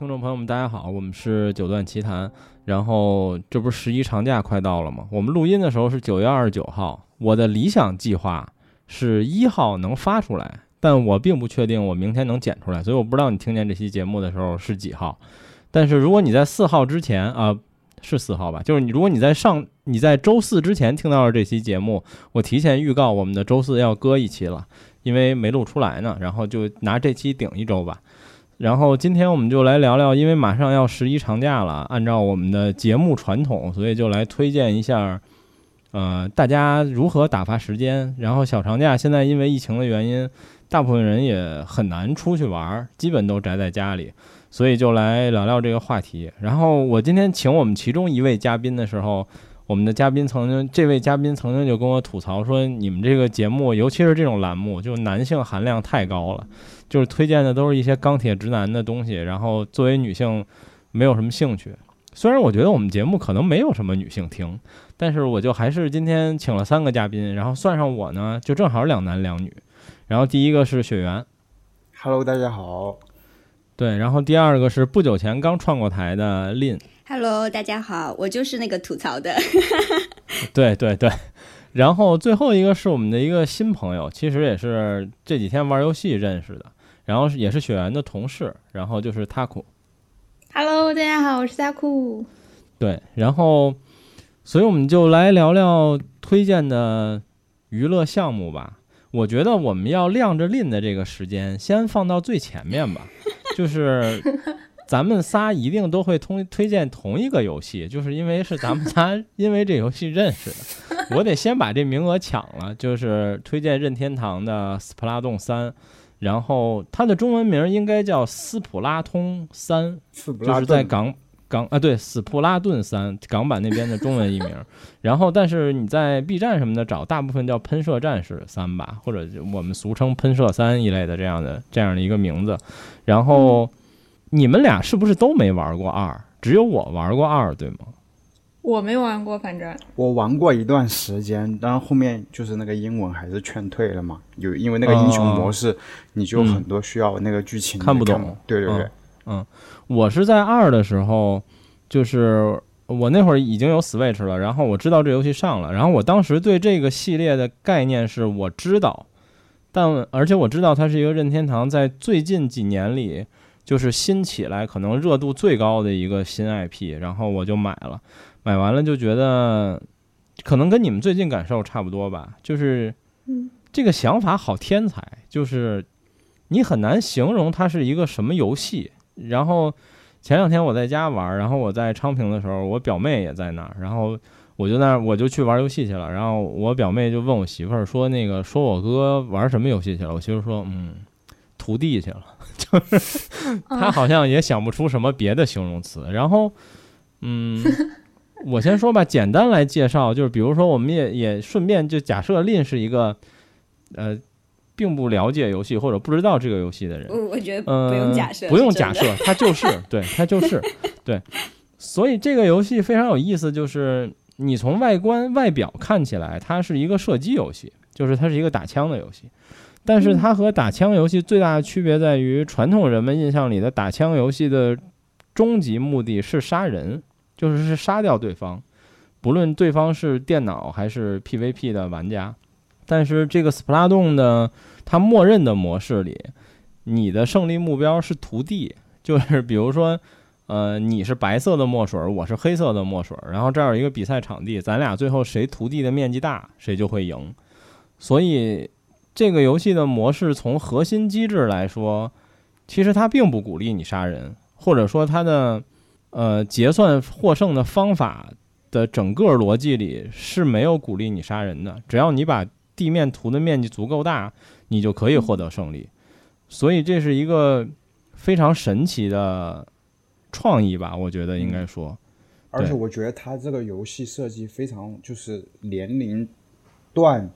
听众朋友们，大家好，我们是九段奇谈。然后这不是十一长假快到了吗？我们录音的时候是九月二十九号。我的理想计划是一号能发出来，但我并不确定我明天能剪出来，所以我不知道你听见这期节目的时候是几号。但是如果你在四号之前啊，是四号吧？就是你，如果你在上你在周四之前听到了这期节目，我提前预告我们的周四要搁一期了，因为没录出来呢。然后就拿这期顶一周吧。然后今天我们就来聊聊，因为马上要十一长假了，按照我们的节目传统，所以就来推荐一下，呃，大家如何打发时间。然后小长假现在因为疫情的原因，大部分人也很难出去玩，基本都宅在家里，所以就来聊聊这个话题。然后我今天请我们其中一位嘉宾的时候，我们的嘉宾曾经，这位嘉宾曾经就跟我吐槽说，你们这个节目，尤其是这种栏目，就男性含量太高了。就是推荐的都是一些钢铁直男的东西，然后作为女性没有什么兴趣。虽然我觉得我们节目可能没有什么女性听，但是我就还是今天请了三个嘉宾，然后算上我呢，就正好两男两女。然后第一个是雪原，Hello，大家好。对，然后第二个是不久前刚创过台的 Lin，Hello，大家好，我就是那个吐槽的。对对对。然后最后一个是我们的一个新朋友，其实也是这几天玩游戏认识的。然后也是雪原的同事，然后就是 Taku。Hello，大家好，我是 Taku。对，然后，所以我们就来聊聊推荐的娱乐项目吧。我觉得我们要亮着令的这个时间先放到最前面吧，就是咱们仨一定都会通推荐同一个游戏，就是因为是咱们仨 因为这游戏认识的，我得先把这名额抢了，就是推荐任天堂的《斯普拉洞三》。然后它的中文名应该叫《斯普拉通三》，就是在港港啊，对，《斯普拉顿三》港版那边的中文译名。然后，但是你在 B 站什么的找，大部分叫《喷射战士三》吧，或者我们俗称《喷射三》一类的这样的这样的一个名字。然后，你们俩是不是都没玩过二？只有我玩过二，对吗？我没玩过，反正我玩过一段时间，但后面就是那个英文还是劝退了嘛。有因为那个英雄模式，你就很多需要那个剧情看不懂。对对对，嗯，我是在二的时候，就是我那会儿已经有 Switch 了，然后我知道这游戏上了，然后我当时对这个系列的概念是我知道，但而且我知道它是一个任天堂在最近几年里就是新起来可能热度最高的一个新 IP，然后我就买了。买完了就觉得，可能跟你们最近感受差不多吧，就是，这个想法好天才，就是你很难形容它是一个什么游戏。然后前两天我在家玩，然后我在昌平的时候，我表妹也在那儿，然后我就那我就去玩游戏去了。然后我表妹就问我媳妇儿说：“那个说我哥玩什么游戏去了？”我媳妇说：“嗯，徒弟去了。”就是他好像也想不出什么别的形容词。然后，嗯。我先说吧，简单来介绍，就是比如说，我们也也顺便就假设令是一个，呃，并不了解游戏或者不知道这个游戏的人。我觉得不用假设，不用假设，他就是 对，他就是对。所以这个游戏非常有意思，就是你从外观外表看起来，它是一个射击游戏，就是它是一个打枪的游戏。但是它和打枪游戏最大的区别在于，传统人们印象里的打枪游戏的终极目的是杀人。就是是杀掉对方，不论对方是电脑还是 PVP 的玩家，但是这个 Splatoon 的它默认的模式里，你的胜利目标是涂地，就是比如说，呃，你是白色的墨水，我是黑色的墨水，然后这儿有一个比赛场地，咱俩最后谁涂地的面积大，谁就会赢。所以这个游戏的模式从核心机制来说，其实它并不鼓励你杀人，或者说它的。呃，结算获胜的方法的整个逻辑里是没有鼓励你杀人的，只要你把地面图的面积足够大，你就可以获得胜利。所以这是一个非常神奇的创意吧？我觉得应该说。而且我觉得它这个游戏设计非常就是年龄段。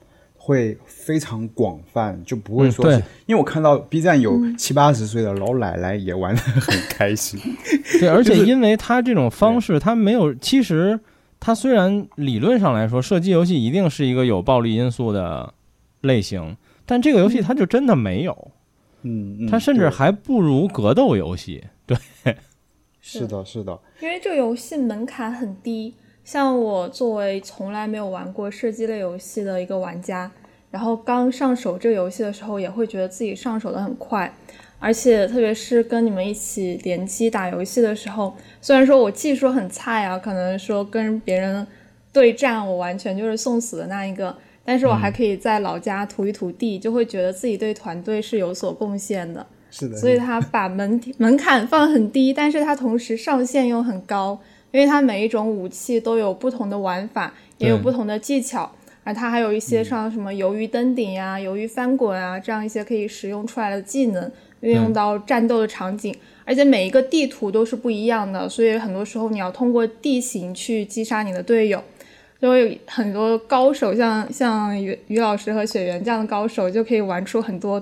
会非常广泛，就不会说是，因为我看到 B 站有七八十岁的老奶奶也玩的很开心。对，而且因为他这种方式，他没有，其实他虽然理论上来说，射击游戏一定是一个有暴力因素的类型，但这个游戏它就真的没有。嗯，它甚至还不如格斗游戏。对，是的，是的，因为这个游戏门槛很低。像我作为从来没有玩过射击类游戏的一个玩家，然后刚上手这个游戏的时候，也会觉得自己上手的很快。而且特别是跟你们一起联机打游戏的时候，虽然说我技术很菜啊，可能说跟别人对战我完全就是送死的那一个，但是我还可以在老家涂一涂地，就会觉得自己对团队是有所贡献的。是的，所以他把门 门槛放很低，但是他同时上限又很高，因为它每一种武器都有不同的玩法，也有不同的技巧，而它还有一些像什么鱿鱼登顶呀、鱿鱼翻滚啊这样一些可以使用出来的技能，运用到战斗的场景，而且每一个地图都是不一样的，所以很多时候你要通过地形去击杀你的队友，就有很多高手，像像于于老师和雪原这样的高手，就可以玩出很多。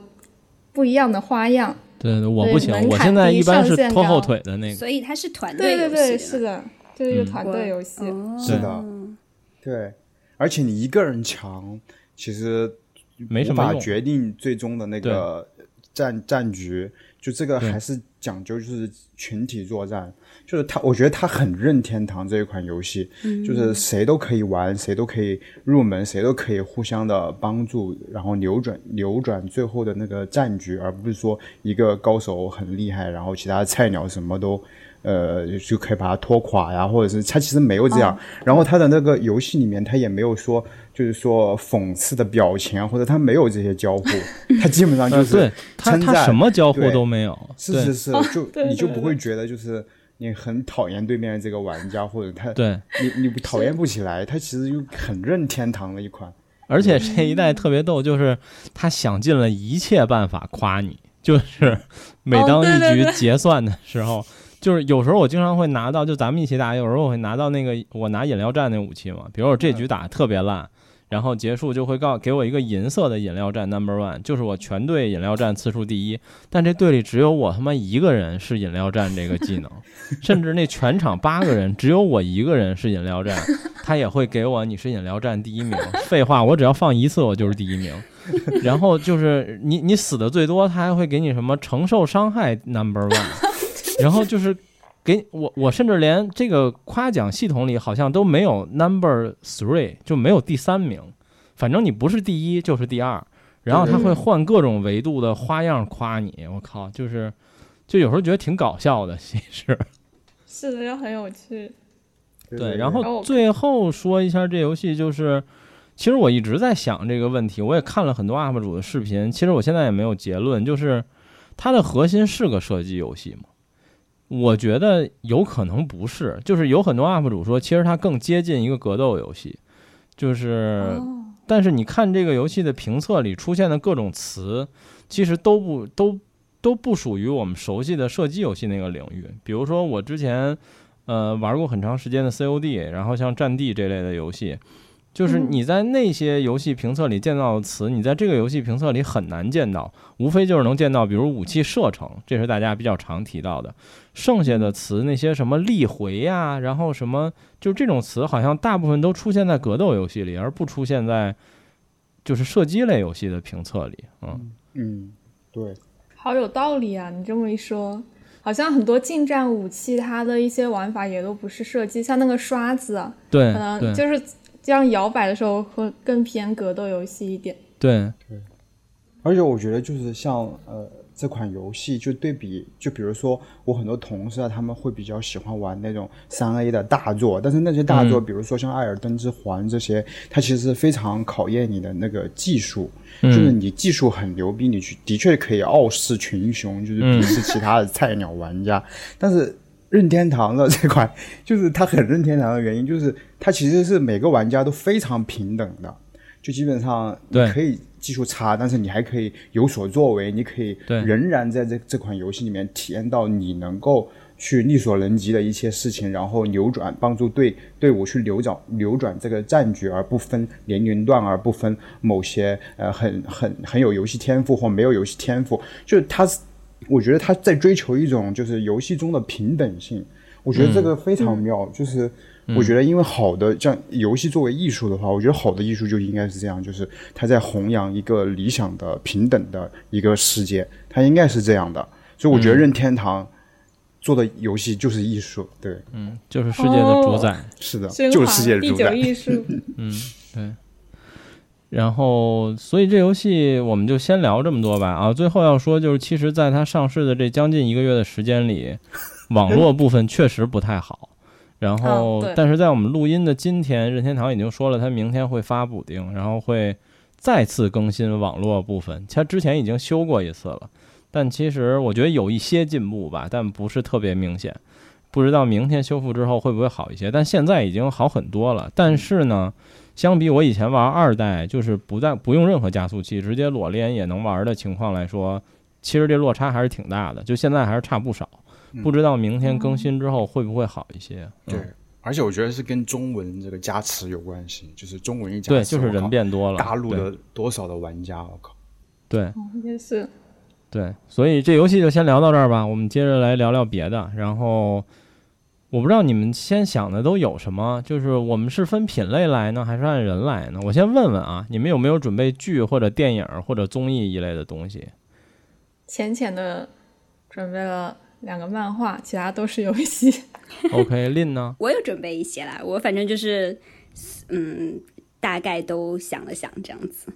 不一样的花样，对对，我不行，我现在一般是拖后腿的那个，所以它是团队游戏，对对对，是的，就是一个团队游戏，是的，对，而且你一个人强，其实没什么决定最终的那个战战局，就这个还是讲究就是群体作战。就是他，我觉得他很任天堂这一款游戏，就是谁都可以玩，谁都可以入门，谁都可以互相的帮助，然后扭转扭转最后的那个战局，而不是说一个高手很厉害，然后其他菜鸟什么都，呃，就可以把他拖垮呀，或者是他其实没有这样。然后他的那个游戏里面，他也没有说，就是说讽刺的表情啊，或者他没有这些交互，他基本上就是他他什么交互都没有，是是是，就你就不会觉得就是。你很讨厌对面这个玩家，或者他，对你你讨厌不起来，他其实又很任天堂的一款。而且这一代特别逗，就是他想尽了一切办法夸你，就是每当一局结算的时候，就是有时候我经常会拿到，就咱们一起打，有时候我会拿到那个我拿饮料站那武器嘛，比如我这局打特别烂。然后结束就会告给我一个银色的饮料站 number one，就是我全队饮料站次数第一，但这队里只有我他妈一个人是饮料站这个技能，甚至那全场八个人只有我一个人是饮料站，他也会给我你是饮料站第一名。废话，我只要放一次我就是第一名。然后就是你你死的最多，他还会给你什么承受伤害 number one，然后就是。给我，我甚至连这个夸奖系统里好像都没有 number three，就没有第三名。反正你不是第一就是第二，然后他会换各种维度的花样夸你。我靠，就是，就有时候觉得挺搞笑的，其实。是的，就很有趣。对，然后最后说一下这游戏，就是其实我一直在想这个问题，我也看了很多 UP 主的视频，其实我现在也没有结论，就是它的核心是个射击游戏吗？我觉得有可能不是，就是有很多 UP 主说，其实它更接近一个格斗游戏，就是，但是你看这个游戏的评测里出现的各种词，其实都不都都不属于我们熟悉的射击游戏那个领域。比如说我之前呃玩过很长时间的 COD，然后像战地这类的游戏。就是你在那些游戏评测里见到的词，你在这个游戏评测里很难见到，无非就是能见到，比如武器射程，这是大家比较常提到的。剩下的词，那些什么力回呀，然后什么，就这种词，好像大部分都出现在格斗游戏里，而不出现在就是射击类游戏的评测里。嗯嗯，对，好有道理啊！你这么一说，好像很多近战武器它的一些玩法也都不是射击，像那个刷子，对，可能就是。这样摇摆的时候会更偏格斗游戏一点。对对，而且我觉得就是像呃这款游戏就对比，就比如说我很多同事啊，他们会比较喜欢玩那种三 A 的大作，但是那些大作，比如说像《艾尔登之环》这些，它其实非常考验你的那个技术，就是你技术很牛逼，你去的确可以傲视群雄，就是鄙视其他的菜鸟玩家，但是。任天堂的这款，就是它很任天堂的原因，就是它其实是每个玩家都非常平等的，就基本上你可以技术差，但是你还可以有所作为，你可以仍然在这这款游戏里面体验到你能够去力所能及的一些事情，然后扭转，帮助队队伍去扭转扭转这个战局，而不分年龄段，而不分某些呃很很很有游戏天赋或没有游戏天赋，就是它是。我觉得他在追求一种就是游戏中的平等性，我觉得这个非常妙。就是我觉得，因为好的像游戏作为艺术的话，我觉得好的艺术就应该是这样，就是他在弘扬一个理想的平等的一个世界，它应该是这样的。所以我觉得任天堂做的游戏就是艺术，对，嗯，就是世界的主宰，是的，就是世界的主宰，艺术，嗯，对。然后，所以这游戏我们就先聊这么多吧。啊，最后要说就是，其实在它上市的这将近一个月的时间里，网络部分确实不太好。然后，但是在我们录音的今天，任天堂已经说了，它明天会发补丁，然后会再次更新网络部分。它之前已经修过一次了，但其实我觉得有一些进步吧，但不是特别明显。不知道明天修复之后会不会好一些？但现在已经好很多了。但是呢？相比我以前玩二代，就是不在不用任何加速器，直接裸连也能玩的情况来说，其实这落差还是挺大的。就现在还是差不少，不知道明天更新之后会不会好一些。对，而且我觉得是跟中文这个加持有关系，就是中文一加对，就是人变多了，大陆的多少的玩家，我靠。对，也是。对，所以这游戏就先聊到这儿吧，我们接着来聊聊别的，然后。我不知道你们先想的都有什么，就是我们是分品类来呢，还是按人来呢？我先问问啊，你们有没有准备剧或者电影或者综艺一类的东西？浅浅的准备了两个漫画，其他都是游戏。OK，Lin 呢？我有准备一些啦，我反正就是，嗯，大概都想了想这样子。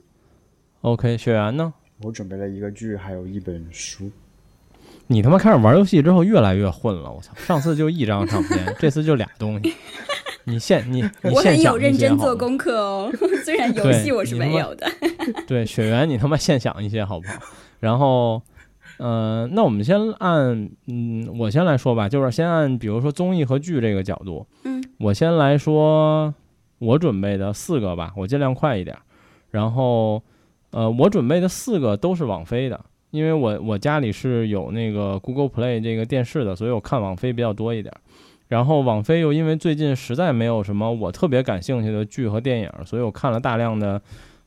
OK，雪原呢？我准备了一个剧，还有一本书。你他妈开始玩游戏之后越来越混了，我操！上次就一张唱片，这次就俩东西。你现你 你我很有认真做功课哦，虽然游戏我是没有的。对，雪原你他妈现想一些好不好？然后，呃，那我们先按嗯，我先来说吧，就是先按比如说综艺和剧这个角度，嗯，我先来说我准备的四个吧，我尽量快一点。然后，呃，我准备的四个都是网飞的。因为我我家里是有那个 Google Play 这个电视的，所以我看网飞比较多一点。然后网飞又因为最近实在没有什么我特别感兴趣的剧和电影，所以我看了大量的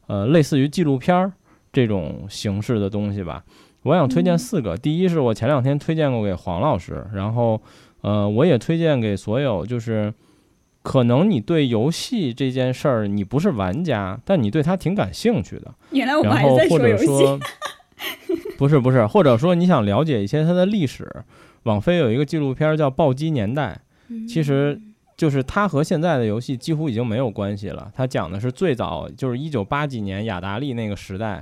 呃类似于纪录片儿这种形式的东西吧。我想推荐四个，第一是我前两天推荐过给黄老师，然后呃我也推荐给所有就是可能你对游戏这件事儿你不是玩家，但你对它挺感兴趣的。原来我们还在说游戏。不是不是，或者说你想了解一些它的历史，网飞有一个纪录片叫《暴击年代》，其实就是它和现在的游戏几乎已经没有关系了。它讲的是最早就是一九八几年雅达利那个时代，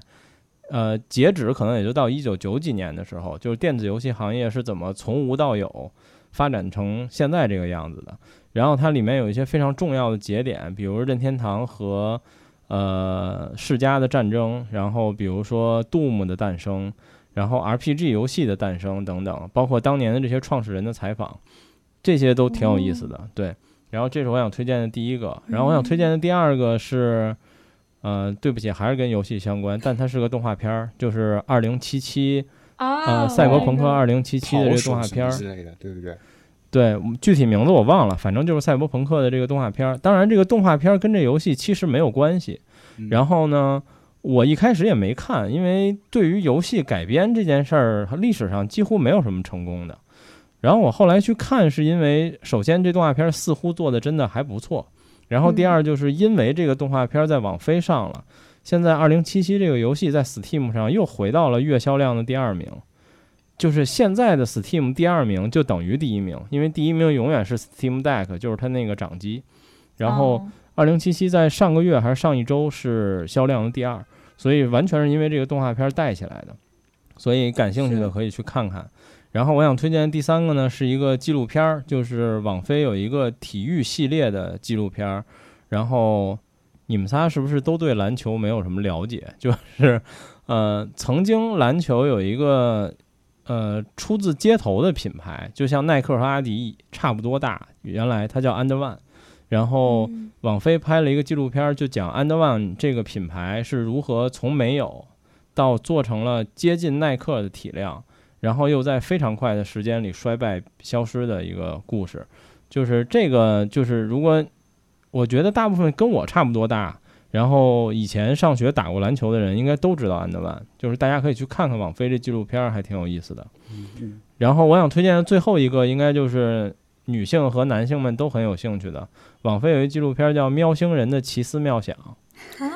呃，截止可能也就到一九九几年的时候，就是电子游戏行业是怎么从无到有发展成现在这个样子的。然后它里面有一些非常重要的节点，比如任天堂和。呃，世家的战争，然后比如说 Doom 的诞生，然后 RPG 游戏的诞生等等，包括当年的这些创始人的采访，这些都挺有意思的。对，然后这是我想推荐的第一个，然后我想推荐的第二个是，呃，对不起，还是跟游戏相关，但它是个动画片儿，就是二零七七啊，赛博朋克二零七七的这个动画片儿之类的，对不对？对，具体名字我忘了，反正就是赛博朋克的这个动画片儿。当然，这个动画片儿跟这游戏其实没有关系。然后呢，我一开始也没看，因为对于游戏改编这件事儿，历史上几乎没有什么成功的。然后我后来去看，是因为首先这动画片似乎做的真的还不错，然后第二就是因为这个动画片在网飞上了，现在二零七七这个游戏在 Steam 上又回到了月销量的第二名。就是现在的 Steam 第二名就等于第一名，因为第一名永远是 Steam Deck，就是它那个掌机。然后二零七七在上个月还是上一周是销量的第二，所以完全是因为这个动画片带起来的。所以感兴趣的可以去看看。然后我想推荐第三个呢，是一个纪录片儿，就是网飞有一个体育系列的纪录片儿。然后你们仨是不是都对篮球没有什么了解？就是呃，曾经篮球有一个。呃，出自街头的品牌，就像耐克和阿迪差不多大。原来它叫 And One，然后网飞拍了一个纪录片，就讲 And One 这个品牌是如何从没有到做成了接近耐克的体量，然后又在非常快的时间里衰败消失的一个故事。就是这个，就是如果我觉得大部分跟我差不多大。然后以前上学打过篮球的人应该都知道安德万，就是大家可以去看看网飞这纪录片，还挺有意思的。然后我想推荐的最后一个，应该就是女性和男性们都很有兴趣的。网飞有一纪录片叫《喵星人的奇思妙想》，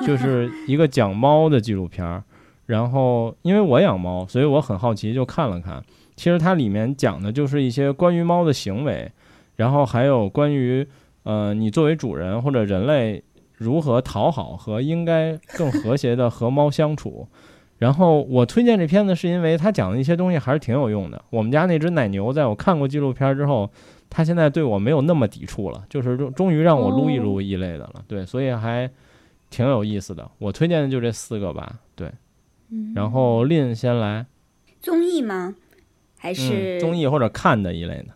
就是一个讲猫的纪录片。然后因为我养猫，所以我很好奇，就看了看。其实它里面讲的就是一些关于猫的行为，然后还有关于呃你作为主人或者人类如何讨好和应该更和谐的和猫相处。然后我推荐这片子是因为他讲的一些东西还是挺有用的。我们家那只奶牛在我看过纪录片之后，它现在对我没有那么抵触了，就是终终于让我撸一撸一类的了。对，所以还挺有意思的。我推荐的就这四个吧。对，然后令先来综艺吗？还是综艺或者看的一类的？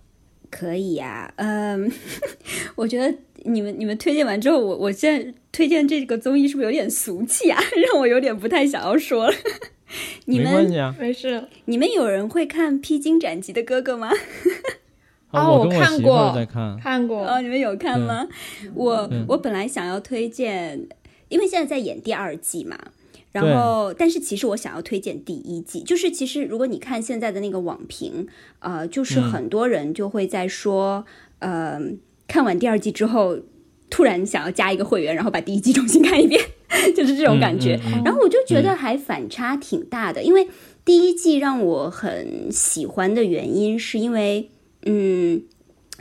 可以呀。嗯，我觉得你们你们推荐完之后，我我现在。推荐这个综艺是不是有点俗气啊？让我有点不太想要说了。你们没关系啊，没事。你们有人会看《披荆斩棘的哥哥》吗？哦，我看过，在看，看过。哦，你们有看吗？我我本来想要推荐，因为现在在演第二季嘛。然后，但是其实我想要推荐第一季，就是其实如果你看现在的那个网评，呃，就是很多人就会在说，呃，看完第二季之后。突然想要加一个会员，然后把第一季重新看一遍，就是这种感觉。然后我就觉得还反差挺大的，因为第一季让我很喜欢的原因，是因为，嗯，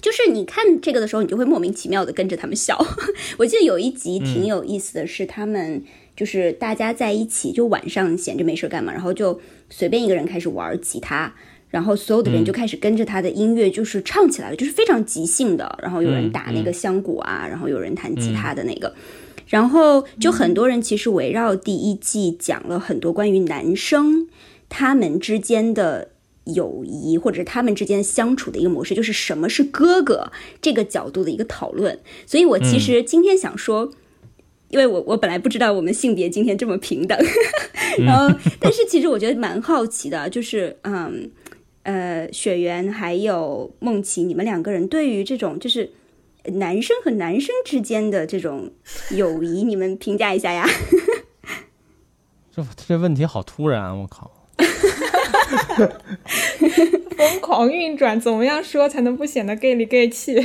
就是你看这个的时候，你就会莫名其妙的跟着他们笑。我记得有一集挺有意思的是，他们就是大家在一起，就晚上闲着没事干嘛，然后就随便一个人开始玩吉他。然后所有的人就开始跟着他的音乐，就是唱起来了，就是非常即兴的。然后有人打那个香鼓啊，然后有人弹吉他的那个，然后就很多人其实围绕第一季讲了很多关于男生他们之间的友谊或者他们之间相处的一个模式，就是什么是哥哥这个角度的一个讨论。所以我其实今天想说，因为我我本来不知道我们性别今天这么平等，然后但是其实我觉得蛮好奇的，就是嗯。呃，雪原还有梦琪，你们两个人对于这种就是男生和男生之间的这种友谊，你们评价一下呀？这这问题好突然，我靠！疯狂运转，怎么样说才能不显得 gay 里 gay 气？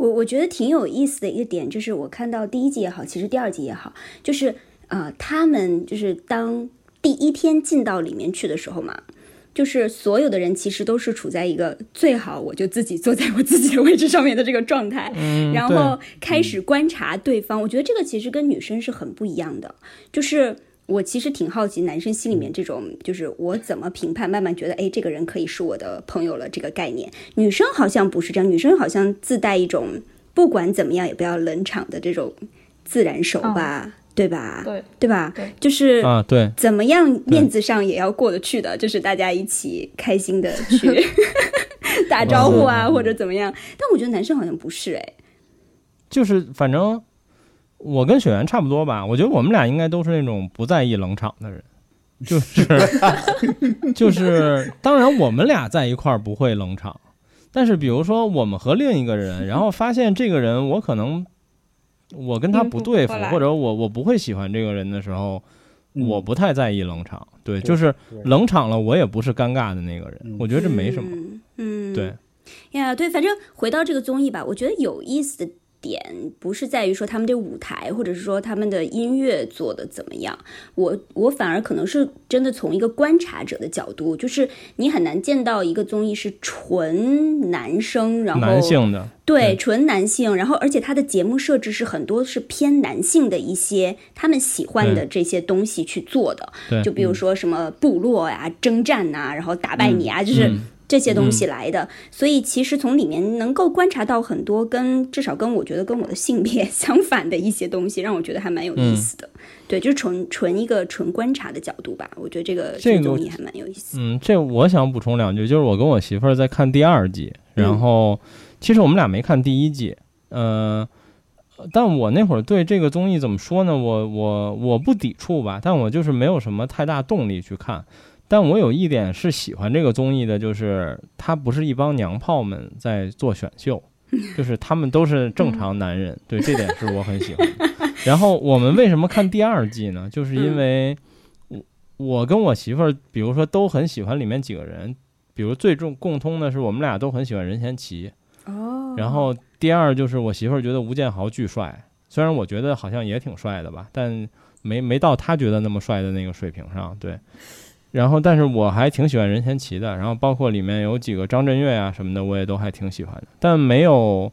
我我觉得挺有意思的一个点，就是我看到第一季也好，其实第二季也好，就是呃，他们就是当第一天进到里面去的时候嘛。就是所有的人其实都是处在一个最好我就自己坐在我自己的位置上面的这个状态，然后开始观察对方。我觉得这个其实跟女生是很不一样的。就是我其实挺好奇男生心里面这种，就是我怎么评判，慢慢觉得哎，这个人可以是我的朋友了这个概念。女生好像不是这样，女生好像自带一种不管怎么样也不要冷场的这种自然手吧。对吧？对对吧？就是啊，对，怎么样面子上也要过得去的，就是大家一起开心的去 打招呼啊，或者怎么样。但我觉得男生好像不是哎，就是反正我跟雪原差不多吧。我觉得我们俩应该都是那种不在意冷场的人，就是 就是，当然我们俩在一块儿不会冷场，但是比如说我们和另一个人，然后发现这个人我可能。我跟他不对付，或者我我不会喜欢这个人的时候，我不太在意冷场。对，就是冷场了，我也不是尴尬的那个人。我觉得这没什么。嗯，对。呀，对，反正回到这个综艺吧，我觉得有意思的。点不是在于说他们这舞台，或者是说他们的音乐做的怎么样，我我反而可能是真的从一个观察者的角度，就是你很难见到一个综艺是纯男生，然后男性的。对纯男性，然后而且他的节目设置是很多是偏男性的一些他们喜欢的这些东西去做的，就比如说什么部落呀、征战呐，然后打败你啊，就是。这些东西来的，所以其实从里面能够观察到很多跟至少跟我觉得跟我的性别相反的一些东西，让我觉得还蛮有意思的。对，就是纯纯一个纯观察的角度吧，我觉得这个这个综艺还蛮有意思。嗯，这我想补充两句，就是我跟我媳妇儿在看第二季，然后其实我们俩没看第一季，呃，但我那会儿对这个综艺怎么说呢？我我我不抵触吧，但我就是没有什么太大动力去看。但我有一点是喜欢这个综艺的，就是他不是一帮娘炮们在做选秀，就是他们都是正常男人，对这点是我很喜欢。然后我们为什么看第二季呢？就是因为我我跟我媳妇儿，比如说都很喜欢里面几个人，比如最重共通的是我们俩都很喜欢任贤齐。哦。然后第二就是我媳妇儿觉得吴建豪巨帅，虽然我觉得好像也挺帅的吧，但没没到他觉得那么帅的那个水平上，对。然后，但是我还挺喜欢任贤齐的，然后包括里面有几个张震岳啊什么的，我也都还挺喜欢的，但没有，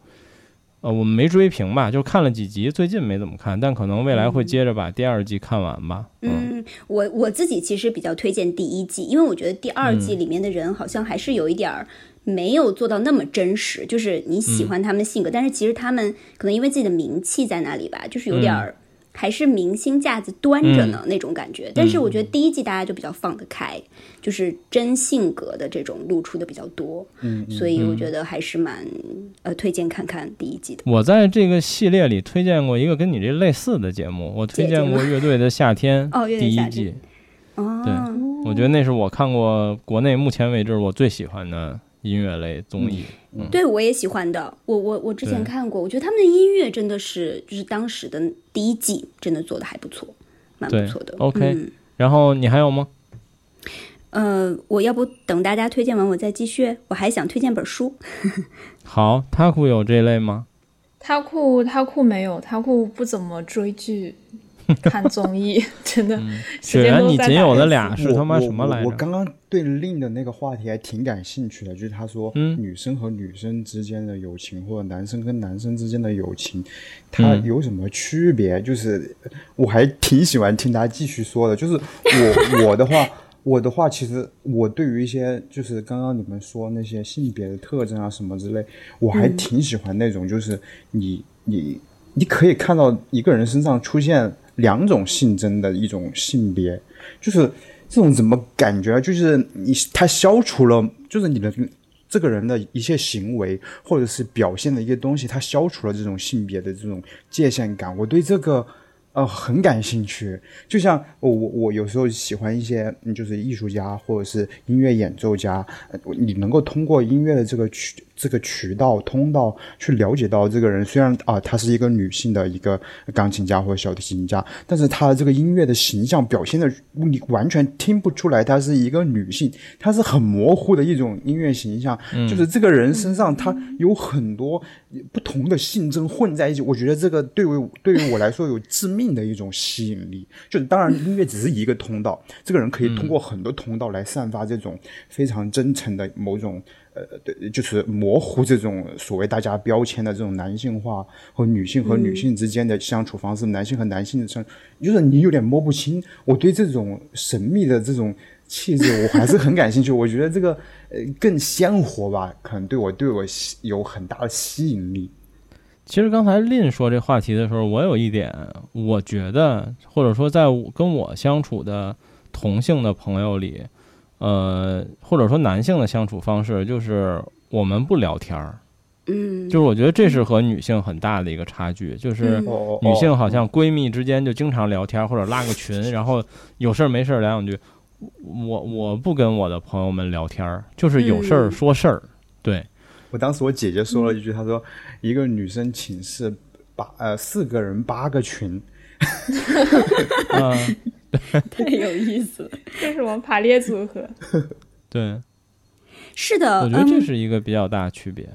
呃，我们没追评吧，就看了几集，最近没怎么看，但可能未来会接着把第二季看完吧。嗯，我我自己其实比较推荐第一季，因为我觉得第二季里面的人好像还是有一点儿没有做到那么真实，就是你喜欢他们的性格，但是其实他们可能因为自己的名气在那里吧，就是有点儿。还是明星架子端着呢那种感觉，但是我觉得第一季大家就比较放得开，就是真性格的这种露出的比较多，嗯，所以我觉得还是蛮呃推荐看看第一季的。我在这个系列里推荐过一个跟你这类似的节目，我推荐过《乐队的夏天》哦第一季，哦，对，我觉得那是我看过国内目前为止我最喜欢的。音乐类综艺，嗯对我也喜欢的。我我我之前看过，我觉得他们的音乐真的是，就是当时的第一季真的做的还不错，蛮不错的。OK，然后你还有吗？呃，我要不等大家推荐完，我再继续。我还想推荐本书。好，他库有这类吗？他库他库没有，他库不怎么追剧。看综艺 真的，雪原，你仅有的俩是他妈什么来着？我刚刚对令的那个话题还挺感兴趣的，就是他说，女生和女生之间的友情，或者男生跟男生之间的友情，它有什么区别？就是我还挺喜欢听他继续说的。就是我 我的话，我的话，其实我对于一些就是刚刚你们说那些性别的特征啊什么之类，我还挺喜欢那种，就是你你你可以看到一个人身上出现。两种性征的一种性别，就是这种怎么感觉？就是你他消除了，就是你的这个人的一些行为或者是表现的一些东西，他消除了这种性别的这种界限感。我对这个。呃，很感兴趣，就像我我我有时候喜欢一些，就是艺术家或者是音乐演奏家，你能够通过音乐的这个渠这个渠道通道去了解到这个人，虽然啊，她是一个女性的一个钢琴家或者小提琴家，但是她的这个音乐的形象表现的，你完全听不出来她是一个女性，她是很模糊的一种音乐形象，就是这个人身上她有很多不同的性征混在一起，我觉得这个对于对于我来说有致命。的一种吸引力，就当然音乐只是一个通道，这个人可以通过很多通道来散发这种非常真诚的某种呃，对，就是模糊这种所谓大家标签的这种男性化和女性和女性之间的相处方式，男性和男性的相，就是你有点摸不清。我对这种神秘的这种气质，我还是很感兴趣。我觉得这个呃更鲜活吧，可能对我对我有很大的吸引力。其实刚才林说这话题的时候，我有一点，我觉得或者说在跟我相处的同性的朋友里，呃，或者说男性的相处方式，就是我们不聊天儿，嗯，就是我觉得这是和女性很大的一个差距，就是女性好像闺蜜之间就经常聊天或者拉个群，然后有事儿没事儿聊两句，我我不跟我的朋友们聊天儿，就是有事儿说事儿，对。我当时我姐姐说了一句，她说一个女生寝室八呃四个人八个群 太有意思了，这是我们排列组合？对，是的，我觉得这是一个比较大的区别。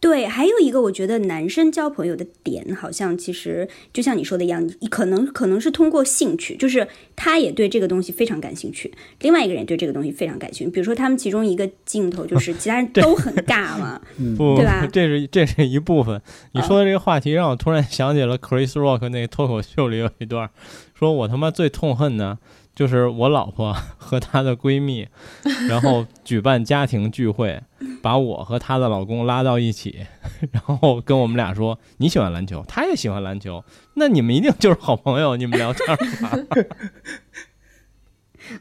对，还有一个我觉得男生交朋友的点，好像其实就像你说的一样，可能可能是通过兴趣，就是他也对这个东西非常感兴趣，另外一个人对这个东西非常感兴趣。比如说他们其中一个镜头就 是其他人都很尬嘛，对吧？这是这是一部分。你说的这个话题让我突然想起了 Chris Rock 那个脱口秀里有一段，说我他妈最痛恨的。就是我老婆 和她的闺蜜，然后举办家庭聚会，把我和她的老公拉到一起，然后跟我们俩说：“你喜欢篮球，她也喜欢篮球，那你们一定就是好朋友，你们聊天吧。”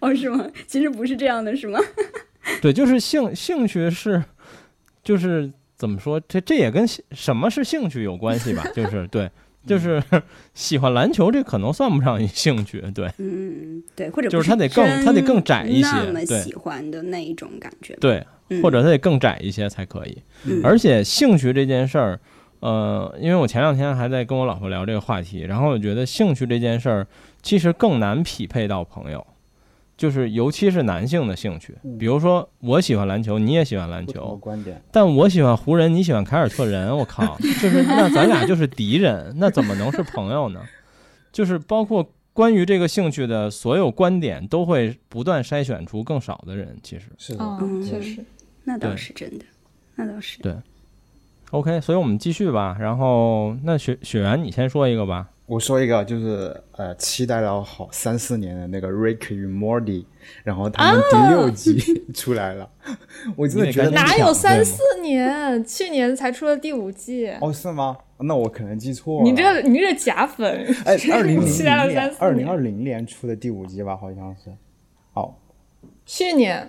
哦，是吗？其实不是这样的，是吗？对，就是兴兴趣是，就是怎么说？这这也跟什么是兴趣有关系吧？就是对。就是 喜欢篮球，这可能算不上一兴趣，对，嗯，对，或者就是他得更他得更窄一些，那么喜欢的那一种感觉，对，或者他得更窄一些才可以。而且兴趣这件事儿，呃，因为我前两天还在跟我老婆聊这个话题，然后我觉得兴趣这件事儿其实更难匹配到朋友。就是，尤其是男性的兴趣，比如说我喜欢篮球，你也喜欢篮球，但我喜欢湖人，你喜欢凯尔特人，我靠，就是那咱俩就是敌人，那怎么能是朋友呢？就是包括关于这个兴趣的所有观点都会不断筛选出更少的人。其实是的，嗯，确实，那倒是真的，那倒是对。OK，所以我们继续吧。然后那雪雪原，你先说一个吧。我说一个，就是呃，期待了好三四年的那个《Rick 与 Morty》，然后他们第六集 出来了，我真的觉得哪有三四年？去年才出了第五季。哦，是吗？那我可能记错了。你这你这假粉！哎，二零零 年，二零二零年出的第五季吧，好像是。哦，去年。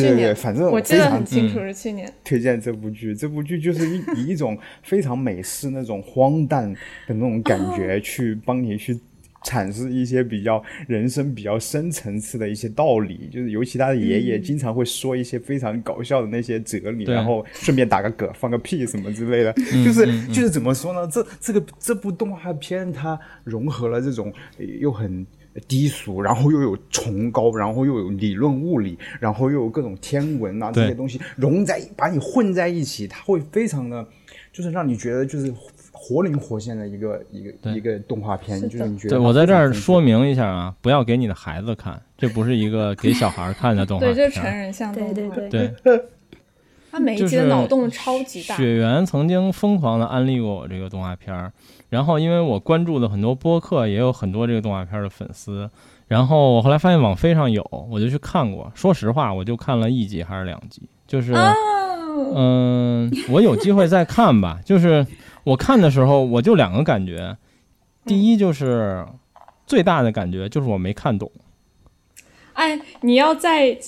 对对对，反正我记得很清楚是去年。推荐这部剧，这部剧就是以以一种非常美式那种荒诞的那种感觉去帮你去阐释一些比较人生比较深层次的一些道理，就是尤其他的爷爷经常会说一些非常搞笑的那些哲理，然后顺便打个嗝、放个屁什么之类的，就是就是怎么说呢？这这个这部动画片它融合了这种又很。低俗，然后又有崇高，然后又有理论物理，然后又有各种天文啊这些东西融在把你混在一起，它会非常的，就是让你觉得就是活灵活现的一个一个一个动画片，就是你觉得。对我在这儿说明一下啊，不要给你的孩子看，这不是一个给小孩看的 动画片，对，就成人向对对对对。他每一集的脑洞超级大。雪原曾经疯狂的安利过我这个动画片儿。然后，因为我关注的很多播客，也有很多这个动画片的粉丝。然后我后来发现网飞上有，我就去看过。说实话，我就看了一集还是两集，就是，嗯，我有机会再看吧。就是我看的时候，我就两个感觉，第一就是最大的感觉就是我没看懂。哎，你要在。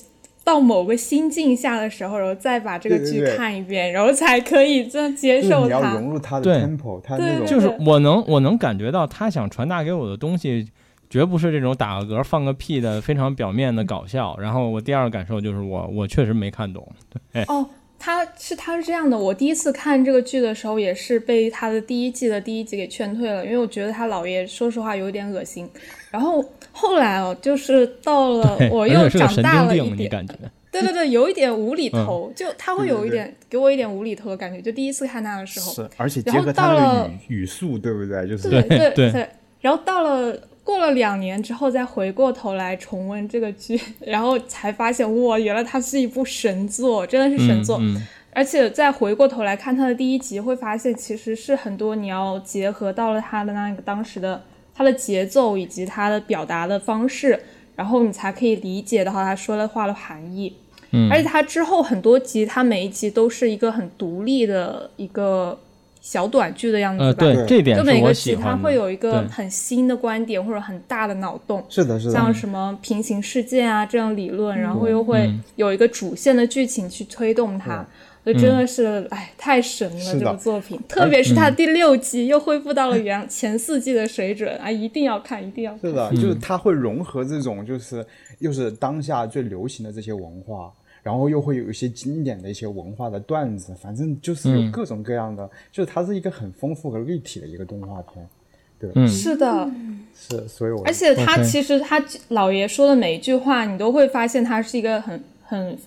到某个心境下的时候，然后再把这个剧看一遍，然后才可以这样接受它。你要融入他的 tempo，他那种就是我能我能感觉到他想传达给我的东西，绝不是这种打个嗝放个屁的非常表面的搞笑。然后我第二个感受就是我我确实没看懂。对哦。他是他是这样的，我第一次看这个剧的时候，也是被他的第一季的第一集给劝退了，因为我觉得他姥爷说实话有点恶心。然后后来哦，就是到了我又长大了一点，对对对，有一点无厘头，就他会有一点给我一点无厘头的感觉。就第一次看他的时候，是而且结合他的语语速，对不对？就是对对对。然后到了。过了两年之后，再回过头来重温这个剧，然后才发现哇，原来它是一部神作，真的是神作。而且再回过头来看他的第一集，会发现其实是很多你要结合到了他的那个当时的它的节奏以及它的表达的方式，然后你才可以理解到他说的话的含义。嗯，而且它之后很多集，它每一集都是一个很独立的一个。小短剧的样子吧，对，这点就每个集它会有一个很新的观点或者很大的脑洞，是的，是的，像什么平行世界啊这样理论，然后又会有一个主线的剧情去推动它，所以真的是哎太神了这部作品，特别是它第六季又恢复到了原前四季的水准啊，一定要看，一定要看。是的，就是它会融合这种就是又是当下最流行的这些文化。然后又会有一些经典的一些文化的段子，反正就是有各种各样的，就是它是一个很丰富和立体的一个动画片，对，是的，是，所以我而且他其实他老爷说的每一句话，你都会发现他是一个很很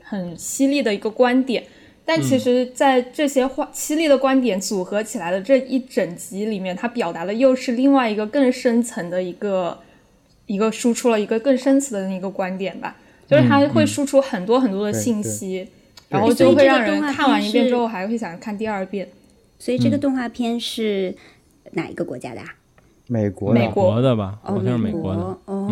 很犀利的一个观点，但其实，在这些话犀利的观点组合起来的这一整集里面，他表达的又是另外一个更深层的一个一个输出了一个更深层的一个观点吧。就是它会输出很多很多的信息，然后就会让人看完一遍之后还会想看第二遍。所以这个动画片是哪一个国家的？啊美国，美国的吧？好像是美国的。哦，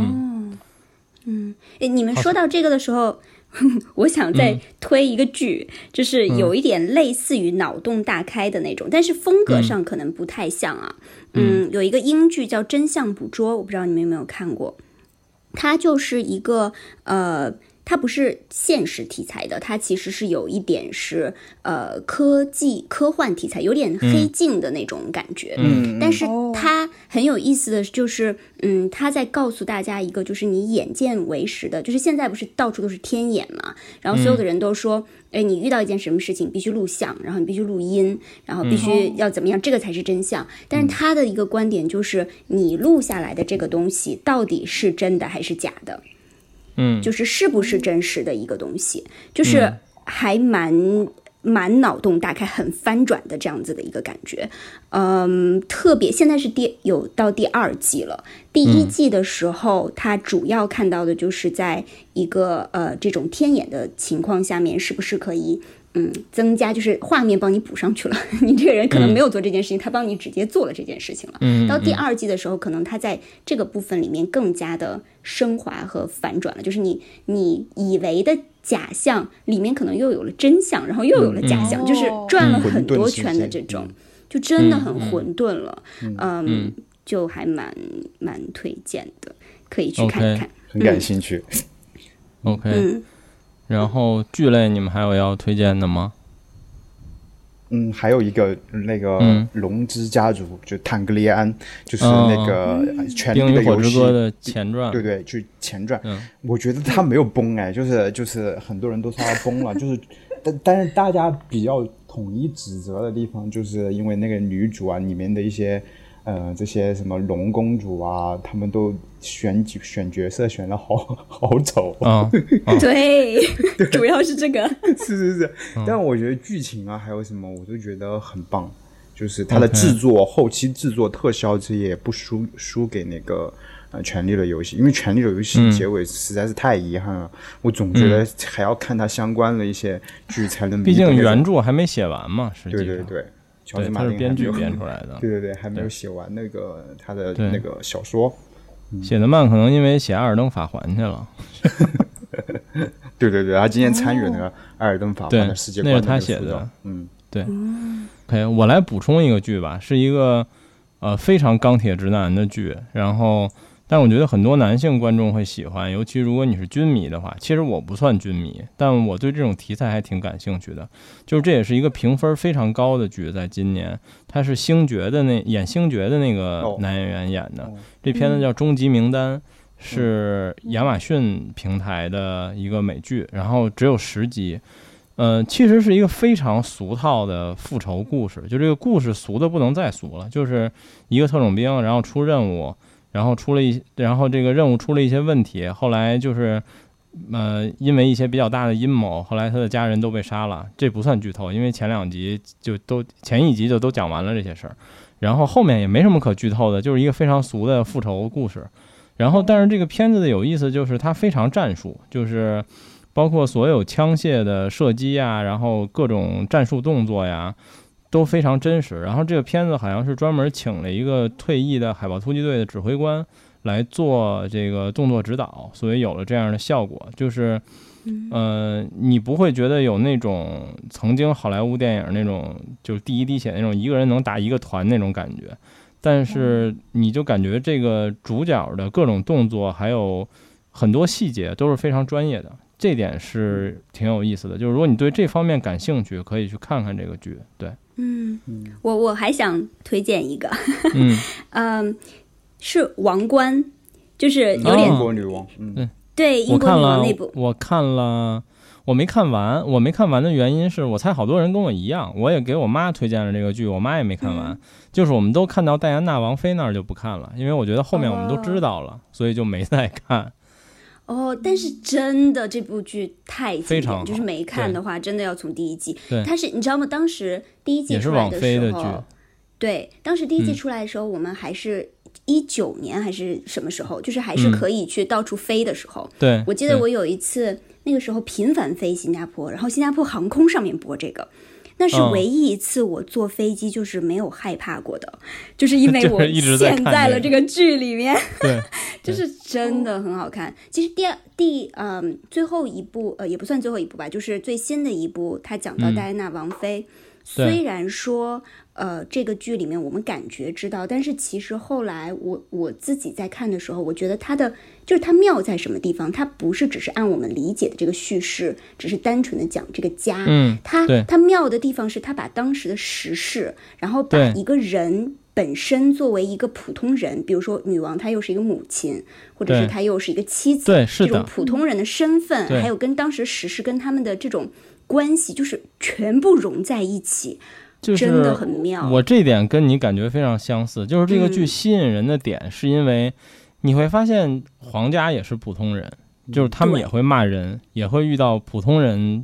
嗯，哎，你们说到这个的时候，我想再推一个剧，就是有一点类似于脑洞大开的那种，但是风格上可能不太像啊。嗯，有一个英剧叫《真相捕捉》，我不知道你们有没有看过。它就是一个呃，它不是现实题材的，它其实是有一点是呃科技科幻题材，有点黑镜的那种感觉。嗯，但是它很有意思的就是，嗯，它在告诉大家一个，就是你眼见为实的，就是现在不是到处都是天眼嘛，然后所有的人都说。哎，你遇到一件什么事情，必须录像，然后你必须录音，然后必须要怎么样，这个才是真相。但是他的一个观点就是，你录下来的这个东西到底是真的还是假的？嗯，就是是不是真实的一个东西，就是还蛮蛮脑洞大开、很翻转的这样子的一个感觉。嗯，特别现在是第有到第二季了。第一季的时候，它主要看到的就是在一个呃这种天眼的情况下面，是不是可以。嗯，增加就是画面帮你补上去了，你这个人可能没有做这件事情，他帮你直接做了这件事情了。嗯，到第二季的时候，可能他在这个部分里面更加的升华和反转了，就是你你以为的假象里面可能又有了真相，然后又有了假象，就是转了很多圈的这种，就真的很混沌了。嗯，就还蛮蛮推荐的，可以去看一看，很感兴趣。OK，嗯。然后剧类你们还有要推荐的吗？嗯，还有一个那个《龙之家族》，就坦格利安，就是那个《权力的游戏》的前传，对对，就前传。我觉得他没有崩哎，就是就是很多人都说他崩了，就是但但是大家比较统一指责的地方，就是因为那个女主啊里面的一些。呃，这些什么龙公主啊，他们都选选角色选的好好丑啊！对，主要是这个。是是是，但我觉得剧情啊，还有什么，我都觉得很棒。就是它的制作、后期制作、特效这些也不输输给那个呃《权力的游戏》，因为《权力的游戏》结尾实在是太遗憾了。我总觉得还要看它相关的一些剧才能。毕竟原著还没写完嘛，实际上。对对对。乔治马丁编剧编出来的，对对对，还没有写完那个他的那个小说，写的慢，可能因为写《艾尔登法环》去了。对对对，他今天参与那个《艾尔登法环》的世界观，那是他写的。嗯，对。OK，我来补充一个剧吧，是一个呃非常钢铁直男的剧，然后。但我觉得很多男性观众会喜欢，尤其如果你是军迷的话。其实我不算军迷，但我对这种题材还挺感兴趣的。就是这也是一个评分非常高的剧，在今年，他是星爵的那演星爵的那个男演员演的。这片子叫《终极名单》，是亚马逊平台的一个美剧，然后只有十集。呃，其实是一个非常俗套的复仇故事，就这个故事俗的不能再俗了，就是一个特种兵，然后出任务。然后出了一，然后这个任务出了一些问题，后来就是，呃，因为一些比较大的阴谋，后来他的家人都被杀了。这不算剧透，因为前两集就都前一集就都讲完了这些事儿，然后后面也没什么可剧透的，就是一个非常俗的复仇故事。然后，但是这个片子的有意思就是它非常战术，就是包括所有枪械的射击呀，然后各种战术动作呀。都非常真实，然后这个片子好像是专门请了一个退役的海豹突击队的指挥官来做这个动作指导，所以有了这样的效果。就是，嗯，你不会觉得有那种曾经好莱坞电影那种就是第一滴血那种一个人能打一个团那种感觉，但是你就感觉这个主角的各种动作还有很多细节都是非常专业的。这点是挺有意思的，就是如果你对这方面感兴趣，可以去看看这个剧。对，嗯，我我还想推荐一个，嗯。嗯，是《王冠》，就是有点英国女王，嗯，对，英国女王那部，我看了，我没看完，我没看完的原因是我猜好多人跟我一样，我也给我妈推荐了这个剧，我妈也没看完，就是我们都看到戴安娜王妃那儿就不看了，因为我觉得后面我们都知道了，所以就没再看。哦，但是真的这部剧太经典，就是没看的话，真的要从第一季。对，它是你知道吗？当时第一季出来的时候，对，当时第一季出来的时候，我们还是一九年还是什么时候？就是还是可以去到处飞的时候。对，我记得我有一次那个时候频繁飞新加坡，然后新加坡航空上面播这个。那是唯一一次我坐飞机就是没有害怕过的，就是因为 我陷在了这个剧里面，对，就是真的很好看。其实第二第嗯最后一部呃也不算最后一部吧，就是最新的一部，他讲到戴安娜王妃，虽然说。呃，这个剧里面我们感觉知道，但是其实后来我我自己在看的时候，我觉得它的就是它妙在什么地方？它不是只是按我们理解的这个叙事，只是单纯的讲这个家。嗯，它它妙的地方是它把当时的时事，然后把一个人本身作为一个普通人，比如说女王，她又是一个母亲，或者是她又是一个妻子，对，是这种普通人的身份，还有跟当时时事跟他们的这种关系，就是全部融在一起。就是我这点跟你感觉非常相似，就是这个剧吸引人的点，是因为你会发现皇家也是普通人，就是他们也会骂人，也会遇到普通人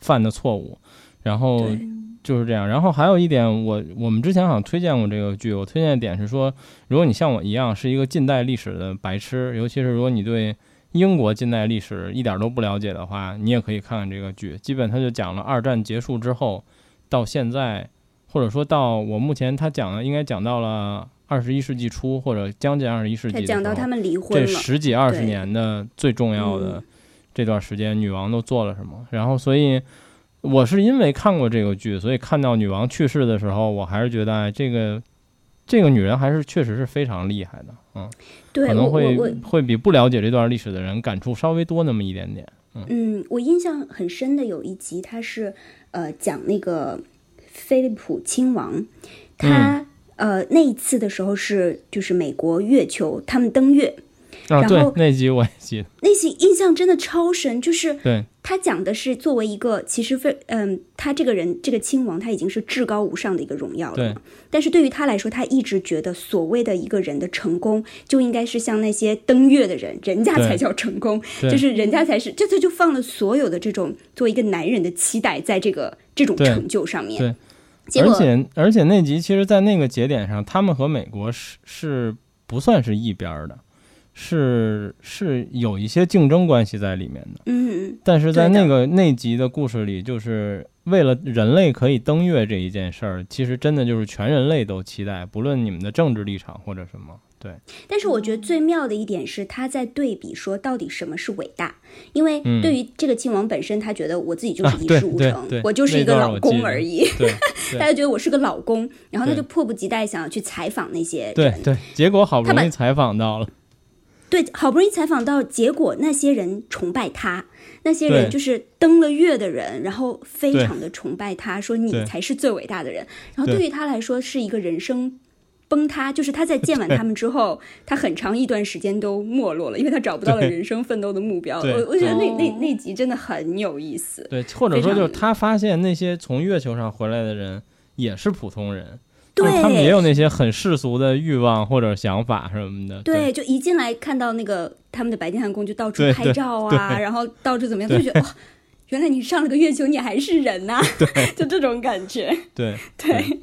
犯的错误，然后就是这样。然后还有一点，我我们之前好像推荐过这个剧，我推荐的点是说，如果你像我一样是一个近代历史的白痴，尤其是如果你对英国近代历史一点都不了解的话，你也可以看看这个剧。基本他就讲了二战结束之后到现在，或者说到我目前他讲的应该讲到了。二十一世纪初或者将近二十一世纪，讲到他们离婚这十几二十年的最重要的这段时间，女王都做了什么？然后，所以我是因为看过这个剧，所以看到女王去世的时候，我还是觉得这个这个女人还是确实是非常厉害的，嗯，对，可能会会比不了解这段历史的人感触稍微多那么一点点。嗯，我印象很深的有一集，他是呃讲那个菲利普亲王，他。呃，那一次的时候是就是美国月球他们登月，然后那集我也记得，那集印象真的超深，就是对他讲的是作为一个其实非嗯，他这个人这个亲王他已经是至高无上的一个荣耀了，但是对于他来说，他一直觉得所谓的一个人的成功就应该是像那些登月的人，人家才叫成功，就是人家才是，这次就放了所有的这种作为一个男人的期待在这个这种成就上面。对。而且而且那集其实，在那个节点上，他们和美国是是不算是一边的，是是有一些竞争关系在里面的。嗯，但是在那个那集的故事里，就是为了人类可以登月这一件事儿，其实真的就是全人类都期待，不论你们的政治立场或者什么。对，但是我觉得最妙的一点是，他在对比说到底什么是伟大，因为对于这个亲王本身，他觉得我自己就是一事无成，我就是一个老公而已，大家觉得我是个老公，然后他就迫不及待想要去采访那些人，对对，结果好不容易采访到了，对，好不容易采访到，结果那些人崇拜他，那些人就是登了月的人，然后非常的崇拜他，说你才是最伟大的人，然后对于他来说是一个人生。崩塌，就是他在见完他们之后，他很长一段时间都没落了，因为他找不到了人生奋斗的目标。我我觉得那那那集真的很有意思。对，或者说就是他发现那些从月球上回来的人也是普通人，对，他们也有那些很世俗的欲望或者想法什么的。对，就一进来看到那个他们的白金汉宫，就到处拍照啊，然后到处怎么样，就觉得哇，原来你上了个月球，你还是人呐，就这种感觉。对对。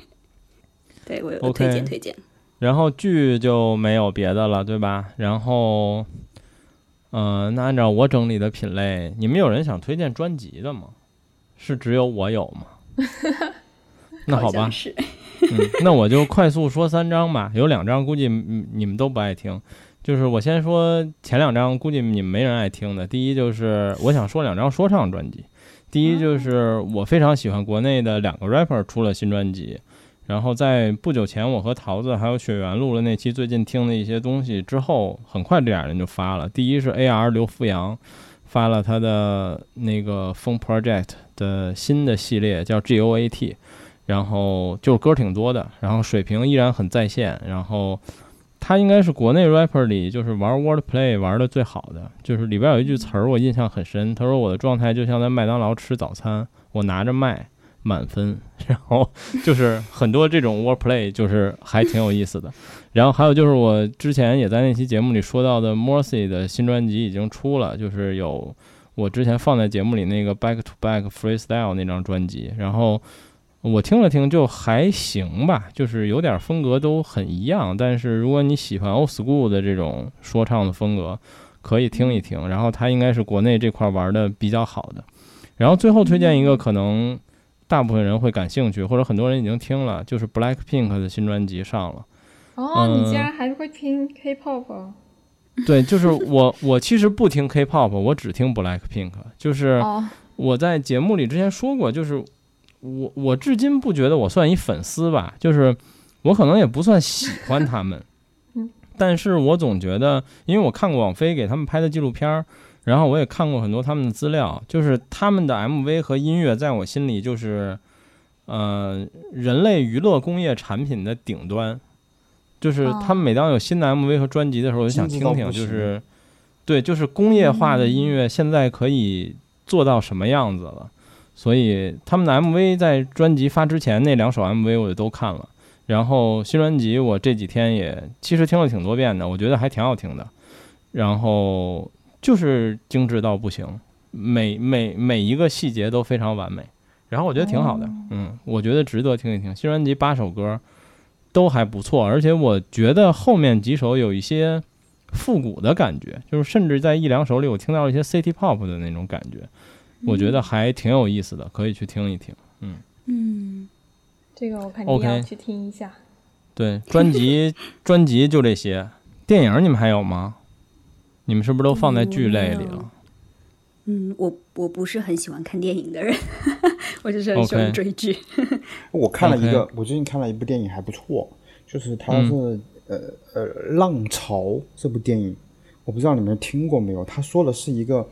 对我有推荐推荐，然后剧就没有别的了，对吧？然后，嗯，那按照我整理的品类，你们有人想推荐专辑的吗？是只有我有吗？那好吧，嗯，那我就快速说三张吧。有两张估计你们都不爱听，就是我先说前两张，估计你们没人爱听的。第一就是我想说两张说唱专辑，第一就是我非常喜欢国内的两个 rapper 出了新专辑。然后在不久前，我和桃子还有雪原录了那期最近听的一些东西之后，很快这俩人就发了。第一是 A.R. 刘富阳发了他的那个风 Project 的新的系列，叫 G.O.A.T，然后就是歌挺多的，然后水平依然很在线。然后他应该是国内 rapper 里就是玩 wordplay 玩的最好的，就是里边有一句词儿我印象很深，他说我的状态就像在麦当劳吃早餐，我拿着麦。满分，然后就是很多这种 wordplay，就是还挺有意思的。然后还有就是我之前也在那期节目里说到的 Morsi 的新专辑已经出了，就是有我之前放在节目里那个 Back to Back Freestyle 那张专辑。然后我听了听，就还行吧，就是有点风格都很一样。但是如果你喜欢 Old School 的这种说唱的风格，可以听一听。然后他应该是国内这块玩的比较好的。然后最后推荐一个可能。大部分人会感兴趣，或者很多人已经听了，就是 Black Pink 的新专辑上了。哦，你竟然还会听 K-pop？对，就是我，我其实不听 K-pop，我只听 Black Pink。就是我在节目里之前说过，就是我，我至今不觉得我算一粉丝吧，就是我可能也不算喜欢他们，但是我总觉得，因为我看过网飞给他们拍的纪录片儿。然后我也看过很多他们的资料，就是他们的 MV 和音乐，在我心里就是，呃，人类娱乐工业产品的顶端。就是他们每当有新的 MV 和专辑的时候，我就想听听，就是，对，就是工业化的音乐现在可以做到什么样子了。所以他们的 MV 在专辑发之前那两首 MV 我就都看了，然后新专辑我这几天也其实听了挺多遍的，我觉得还挺好听的。然后。就是精致到不行，每每每一个细节都非常完美，然后我觉得挺好的，嗯，我觉得值得听一听。新专辑八首歌都还不错，而且我觉得后面几首有一些复古的感觉，就是甚至在一两首里我听到了一些 City Pop 的那种感觉，我觉得还挺有意思的，可以去听一听。嗯嗯，这个我肯定要去听一下。对，专辑 专辑就这些，电影你们还有吗？你们是不是都放在剧类里了？嗯，我我不是很喜欢看电影的人，我就是很喜欢追剧。我看了一个，我最近看了一部电影还不错，就是它是呃呃《浪潮》这部电影，我不知道你们听过没有？他说的是一个，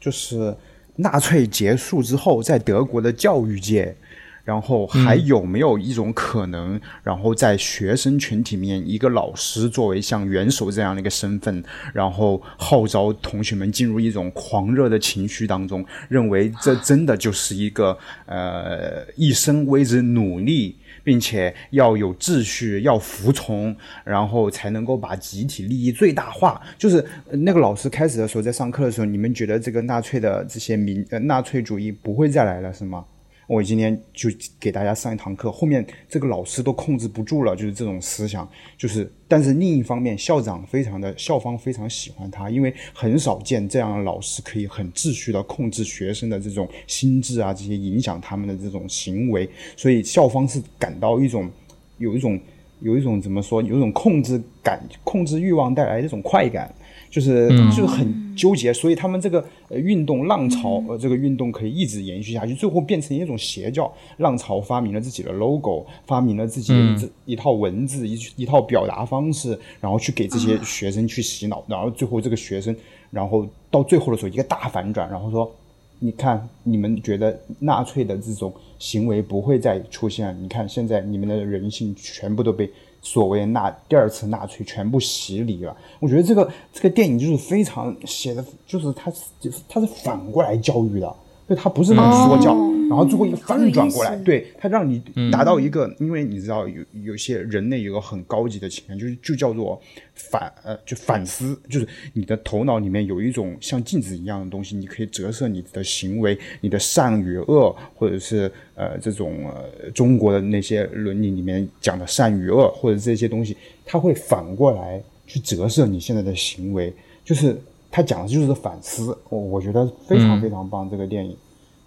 就是纳粹结束之后，在德国的教育界。然后还有没有一种可能？然后在学生群体面，一个老师作为像元首这样的一个身份，然后号召同学们进入一种狂热的情绪当中，认为这真的就是一个呃一生为之努力，并且要有秩序，要服从，然后才能够把集体利益最大化。就是那个老师开始的时候在上课的时候，你们觉得这个纳粹的这些民呃纳粹主义不会再来了是吗？我今天就给大家上一堂课，后面这个老师都控制不住了，就是这种思想，就是，但是另一方面，校长非常的校方非常喜欢他，因为很少见这样的老师可以很秩序的控制学生的这种心智啊，这些影响他们的这种行为，所以校方是感到一种有一种有一种怎么说，有一种控制感、控制欲望带来这种快感。就是就是很纠结，所以他们这个呃运动浪潮呃这个运动可以一直延续下去，最后变成一种邪教。浪潮发明了自己的 logo，发明了自己的一套文字一一套表达方式，然后去给这些学生去洗脑，然后最后这个学生，然后到最后的时候一个大反转，然后说，你看你们觉得纳粹的这种行为不会再出现，你看现在你们的人性全部都被。所谓纳第二次纳粹全部洗礼了，我觉得这个这个电影就是非常写的，就是它是它是反过来教育的。就它不是那种说教，然后最后一个翻转过来，对它让你达到一个，因为你知道有有些人类有个很高级的情感，就是就叫做反呃就反思，就是你的头脑里面有一种像镜子一样的东西，你可以折射你的行为，你的善与恶，或者是呃这种呃中国的那些伦理里面讲的善与恶，或者这些东西，它会反过来去折射你现在的行为，就是。他讲的就是反思，我我觉得非常非常棒。这个电影，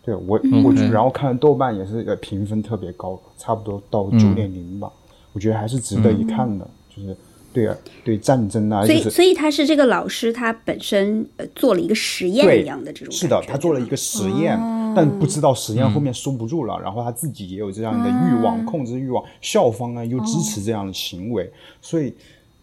对我我然后看豆瓣也是评分特别高，差不多到九点零吧。我觉得还是值得一看的，就是对啊，对战争啊，所以所以他是这个老师，他本身呃做了一个实验一样的这种，是的，他做了一个实验，但不知道实验后面收不住了，然后他自己也有这样的欲望，控制欲望，校方呢又支持这样的行为，所以。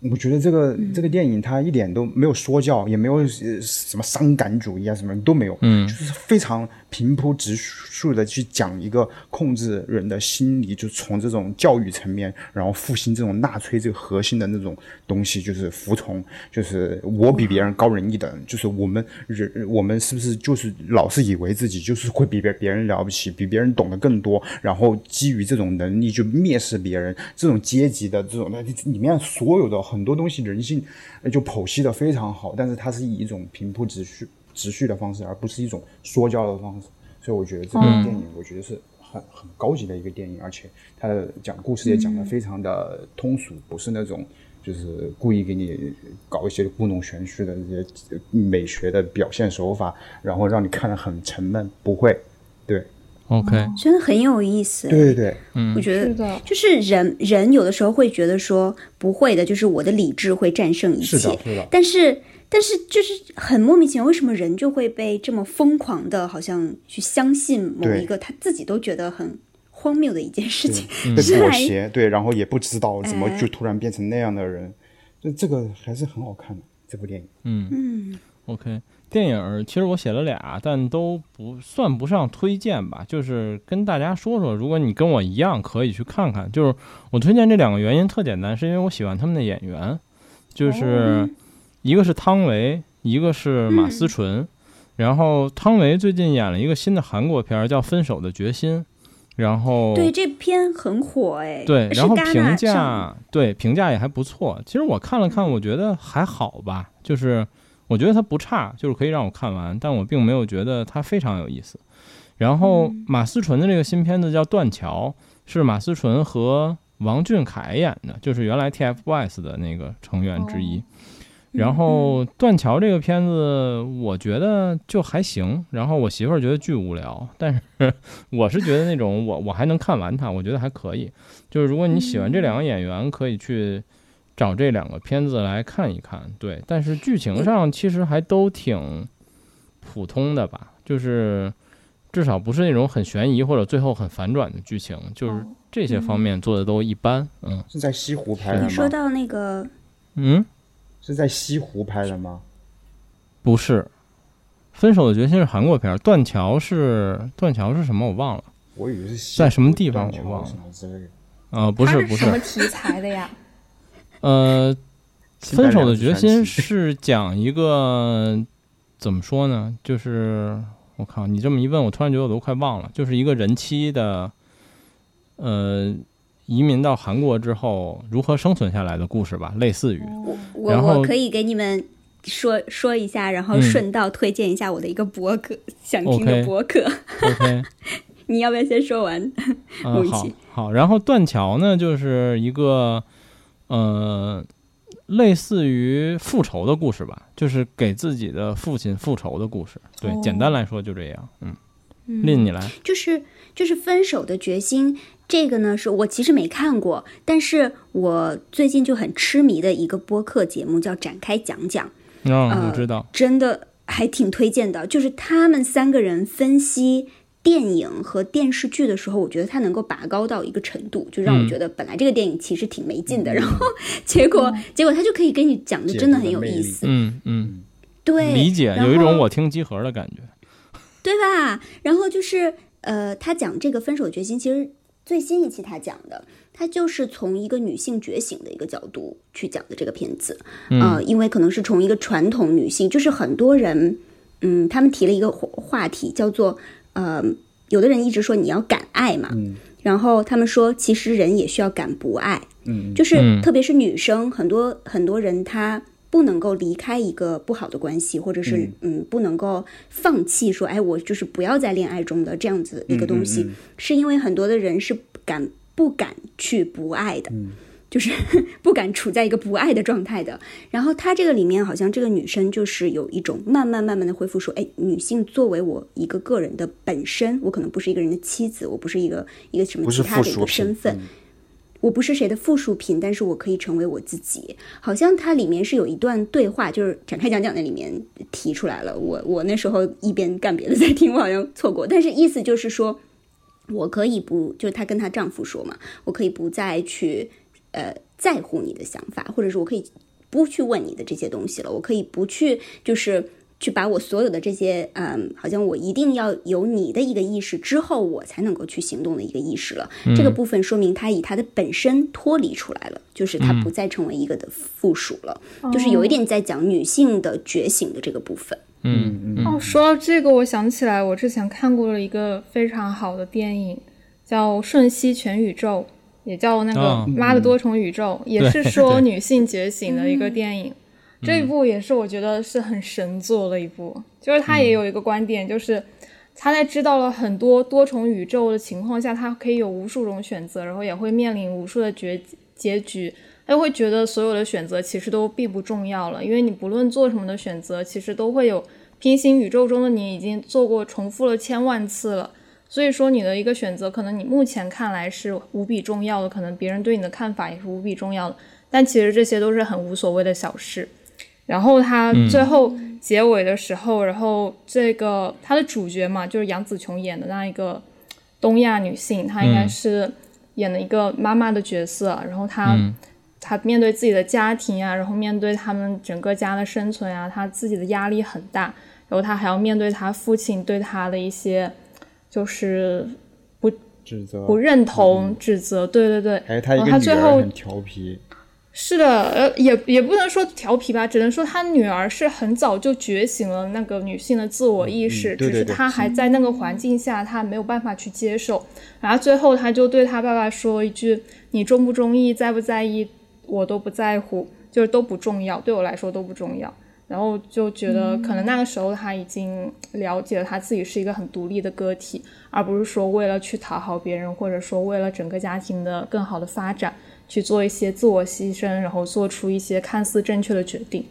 我觉得这个这个电影它一点都没有说教，也没有什么伤感主义啊，什么都没有，嗯，就是非常平铺直述的去讲一个控制人的心理，就从这种教育层面，然后复兴这种纳粹这个核心的那种东西，就是服从，就是我比别人高人一等，就是我们人我们是不是就是老是以为自己就是会比别别人了不起，比别人懂得更多，然后基于这种能力就蔑视别人，这种阶级的这种那里面所有的。很多东西人性就剖析的非常好，但是它是以一种平铺直叙、直叙的方式，而不是一种说教的方式。所以我觉得这个电影，我觉得是很很高级的一个电影，而且它的讲故事也讲得非常的通俗，不是那种就是故意给你搞一些故弄玄虚的这些美学的表现手法，然后让你看得很沉闷。不会，对。OK，真的很有意思。对对对，嗯，我觉得就是人人有的时候会觉得说不会的，就是我的理智会战胜一切。是的，是的。但是但是就是很莫名其妙，为什么人就会被这么疯狂的，好像去相信某一个他自己都觉得很荒谬的一件事情？被妥协，对，然后也不知道怎么就突然变成那样的人，就这个还是很好看的这部电影。嗯嗯，OK。电影其实我写了俩，但都不算不上推荐吧，就是跟大家说说，如果你跟我一样，可以去看看。就是我推荐这两个原因特简单，是因为我喜欢他们的演员，就是一个是汤唯，一个是马思纯。然后汤唯最近演了一个新的韩国片，叫《分手的决心》，然后对这片很火哎，对，然后评价对评价也还不错。其实我看了看，我觉得还好吧，就是。我觉得它不差，就是可以让我看完，但我并没有觉得它非常有意思。然后马思纯的这个新片子叫《断桥》，是马思纯和王俊凯演的，就是原来 TFBOYS 的那个成员之一。然后《断桥》这个片子，我觉得就还行。然后我媳妇儿觉得巨无聊，但是 我是觉得那种我我还能看完它，我觉得还可以。就是如果你喜欢这两个演员，可以去找这两个片子来看一看。对，但是剧情上其实还都挺普通的吧，就是至少不是那种很悬疑或者最后很反转的剧情，就是这些方面做的都一般。嗯，是在西湖拍的吗？你说到那个，嗯。是在西湖拍的吗？不是，《分手的决心》是韩国片，《断桥》是《断桥》是什么？我忘了。我以为是在什么地方，我忘了。啊，不是不是。什么题材的呀？呃，《分手的决心》是讲一个怎么说呢？就是我靠，你这么一问，我突然觉得我都快忘了，就是一个人妻的，呃。移民到韩国之后如何生存下来的故事吧，类似于。我我可以给你们说说一下，然后顺道推荐一下我的一个博客，想听的博客。OK，你要不要先说完？嗯，好，好。然后断桥呢，就是一个呃，类似于复仇的故事吧，就是给自己的父亲复仇的故事。对，简单来说就这样。嗯，令你来，就是就是分手的决心。这个呢，是我其实没看过，但是我最近就很痴迷的一个播客节目，叫《展开讲讲》。嗯，我知道，真的还挺推荐的。就是他们三个人分析电影和电视剧的时候，我觉得他能够拔高到一个程度，就让我觉得本来这个电影其实挺没劲的，然后 结果结果他就可以跟你讲的真的很有意思。嗯嗯，对，理解有一种我听集合的感觉，对吧？然后就是呃，他讲这个分手决心，其实。最新一期他讲的，他就是从一个女性觉醒的一个角度去讲的这个片子，呃，因为可能是从一个传统女性，就是很多人，嗯，他们提了一个话题，叫做，呃，有的人一直说你要敢爱嘛，然后他们说其实人也需要敢不爱，嗯，就是特别是女生，很多很多人她。不能够离开一个不好的关系，或者是嗯，不能够放弃说，哎，我就是不要在恋爱中的这样子一个东西，是因为很多的人是敢不敢去不爱的，就是 不敢处在一个不爱的状态的。然后他这个里面好像这个女生就是有一种慢慢慢慢的恢复，说，哎，女性作为我一个个人的本身，我可能不是一个人的妻子，我不是一个一个什么其他的一个身份。我不是谁的附属品，但是我可以成为我自己。好像它里面是有一段对话，就是展开讲讲的里面提出来了。我我那时候一边干别的在听，我好像错过。但是意思就是说，我可以不，就是她跟她丈夫说嘛，我可以不再去呃在乎你的想法，或者是我可以不去问你的这些东西了，我可以不去就是。去把我所有的这些，嗯，好像我一定要有你的一个意识之后，我才能够去行动的一个意识了。这个部分说明他以他的本身脱离出来了，就是他不再成为一个的附属了，就是有一点在讲女性的觉醒的这个部分。嗯嗯。哦，说到这个，我想起来我之前看过了一个非常好的电影，叫《瞬息全宇宙》，也叫那个《妈的多重宇宙》，也是说女性觉醒的一个电影。这一部也是我觉得是很神作的一部，就是他也有一个观点，就是他在知道了很多多重宇宙的情况下，他可以有无数种选择，然后也会面临无数的结结局，他就会觉得所有的选择其实都并不重要了，因为你不论做什么的选择，其实都会有平行宇宙中的你已经做过重复了千万次了，所以说你的一个选择，可能你目前看来是无比重要的，可能别人对你的看法也是无比重要的，但其实这些都是很无所谓的小事。然后他最后结尾的时候，然后这个他的主角嘛，就是杨紫琼演的那一个东亚女性，她应该是演了一个妈妈的角色。然后她她面对自己的家庭啊，然后面对他们整个家的生存啊，她自己的压力很大。然后她还要面对她父亲对她的一些就是不指责、不认同、指责。对对对。还有她一个女儿很调皮。是的，呃，也也不能说调皮吧，只能说他女儿是很早就觉醒了那个女性的自我意识，只是她还在那个环境下，她没有办法去接受。然后最后，她就对她爸爸说一句：“你中不中意，在不在意，我都不在乎，就是都不重要，对我来说都不重要。”然后就觉得可能那个时候他已经了解了他自己是一个很独立的个体，而不是说为了去讨好别人，或者说为了整个家庭的更好的发展去做一些自我牺牲，然后做出一些看似正确的决定。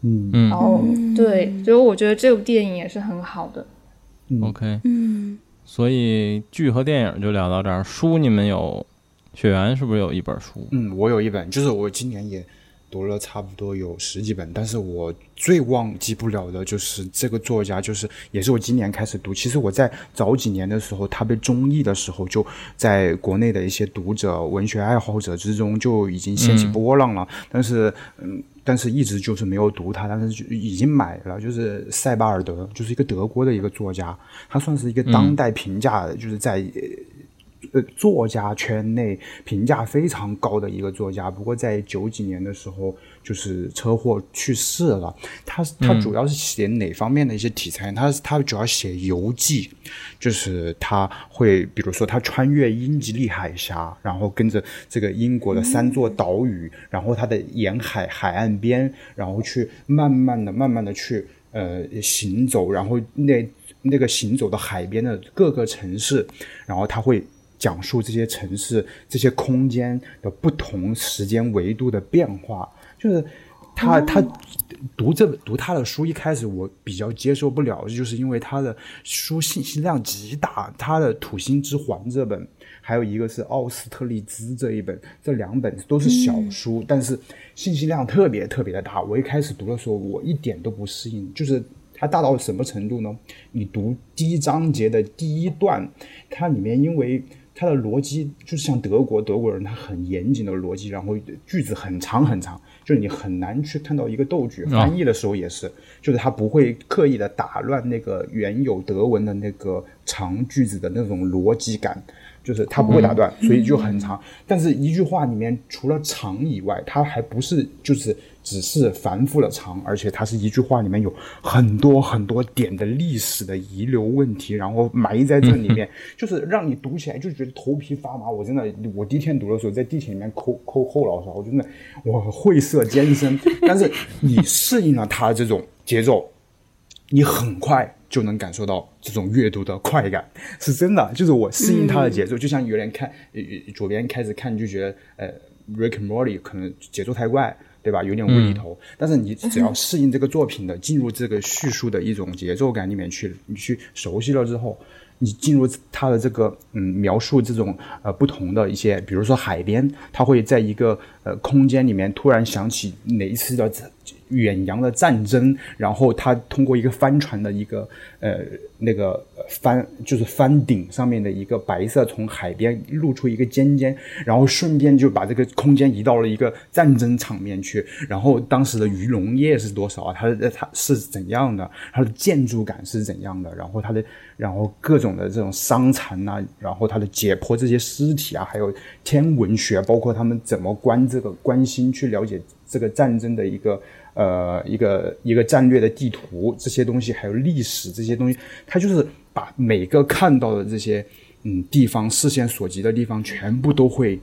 嗯嗯，然后对，所以我觉得这部电影也是很好的。OK，嗯，所以剧和电影就聊到这儿。书你们有，雪原是不是有一本书？嗯，我有一本，就是我今年也读了差不多有十几本，但是我最忘记不了的就是这个作家，就是也是我今年开始读。其实我在早几年的时候，他被中译的时候，就在国内的一些读者、文学爱好者之中就已经掀起波浪了。但是，嗯，但是一直就是没有读他，但是就已经买了。就是塞巴尔德，就是一个德国的一个作家，他算是一个当代评价，就是在。呃，作家圈内评价非常高的一个作家，不过在九几年的时候就是车祸去世了。他他主要是写哪方面的一些题材？他他主要写游记，就是他会比如说他穿越英吉利海峡，然后跟着这个英国的三座岛屿，然后他的沿海海岸边，然后去慢慢的、慢慢的去呃行走，然后那那个行走的海边的各个城市，然后他会。讲述这些城市、这些空间的不同时间维度的变化，就是他他读这读他的书，一开始我比较接受不了，就是因为他的书信息量极大。他的《土星之环》这本，还有一个是《奥斯特利兹》这一本，这两本都是小书，但是信息量特别特别的大。我一开始读的时候，我一点都不适应，就是它大到什么程度呢？你读第一章节的第一段，它里面因为它的逻辑就是像德国德国人，他很严谨的逻辑，然后句子很长很长，就是你很难去看到一个逗句。翻译的时候也是，就是他不会刻意的打乱那个原有德文的那个长句子的那种逻辑感，就是他不会打断，所以就很长。但是一句话里面除了长以外，它还不是就是只是繁复的长，而且它是一句话里面有很多很多点的历史的遗留问题，然后埋在这里面，就是让你读起来就觉得头皮发麻。我真的，我第一天读的时候在地铁里面抠抠后脑勺，我真的我晦涩艰深。但是你适应了它这种节奏，你很快就能感受到这种阅读的快感，是真的。就是我适应它的节奏，就像有人看呃左边开始看就觉得呃 Rick and Morty 可能节奏太快。对吧？有点无厘头，但是你只要适应这个作品的，进入这个叙述的一种节奏感里面去，你去熟悉了之后，你进入它的这个嗯描述这种呃不同的一些，比如说海边，它会在一个呃空间里面突然想起哪一次的远洋的战争，然后他通过一个帆船的一个呃那个帆就是帆顶上面的一个白色从海边露出一个尖尖，然后顺便就把这个空间移到了一个战争场面去，然后当时的渔农业是多少啊？它的它是怎样的？它的建筑感是怎样的？然后它的然后各种的这种伤残呐、然后它的解剖这些尸体啊，还有天文学，包括他们怎么观这个关心去了解这个战争的一个。呃，一个一个战略的地图，这些东西还有历史这些东西，它就是把每个看到的这些嗯地方视线所及的地方，全部都会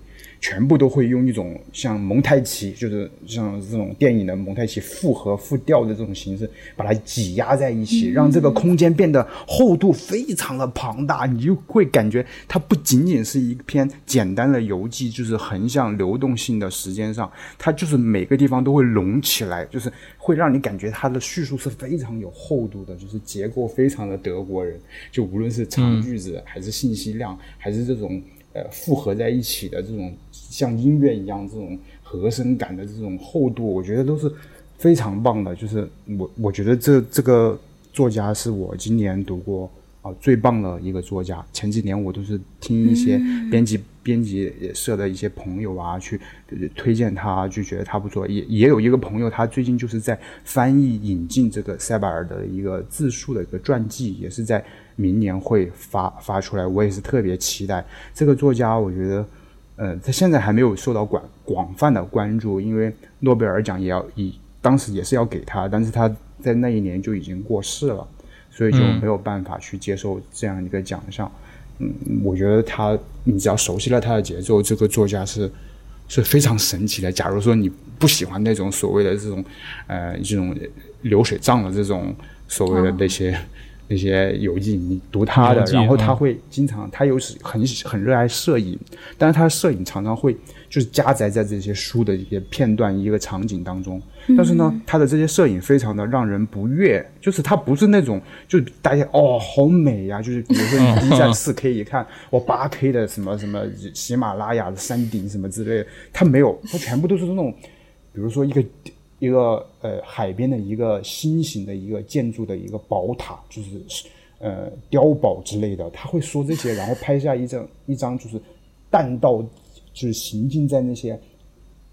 全部都会用一种像蒙太奇，就是像这种电影的蒙太奇复合复调的这种形式，把它挤压在一起，让这个空间变得厚度非常的庞大，你就会感觉它不仅仅是一篇简单的游记，就是横向流动性的时间上，它就是每个地方都会隆起来，就是会让你感觉它的叙述是非常有厚度的，就是结构非常的德国人，就无论是长句子还是信息量，还是这种呃复合在一起的这种像音乐一样这种和声感的这种厚度，我觉得都是非常棒的。就是我我觉得这这个作家是我今年读过啊、最棒的一个作家。前几年我都是听一些编辑、编辑社的一些朋友啊去呃推荐他，就觉得他不错。也也有一个朋友，他最近就是在翻译引进这个塞巴尔的一个自述的一个传记，也是在明年会发发出来。我也是特别期待这个作家，我觉得。呃，他现在还没有受到广广泛的关注，因为诺贝尔奖也要以当时也是要给他，但是他在那一年就已经过世了，所以就没有办法去接受这样一个奖项。嗯，我觉得他，你只要熟悉了他的节奏，这个作家是是非常神奇的。假如说你不喜欢那种所谓的这种，呃，这种流水账的这种所谓的那些那些游记，你读他的，然后他会经常，他又是很很热爱摄影，但是他的摄影常常会。就是夹杂在这些书的一些片段、一个场景当中，但是呢，他的这些摄影非常的让人不悦，就是他不是那种，就大家哦，好美呀，就是比如说你 B 站四 K 一看，我八 K 的什么什么喜马拉雅的山顶什么之类的，他没有，他全部都是那种，比如说一个一个呃海边的一个新型的一个建筑的一个宝塔，就是呃碉堡之类的，他会说这些，然后拍下一张 一张就是弹道。就是行进在那些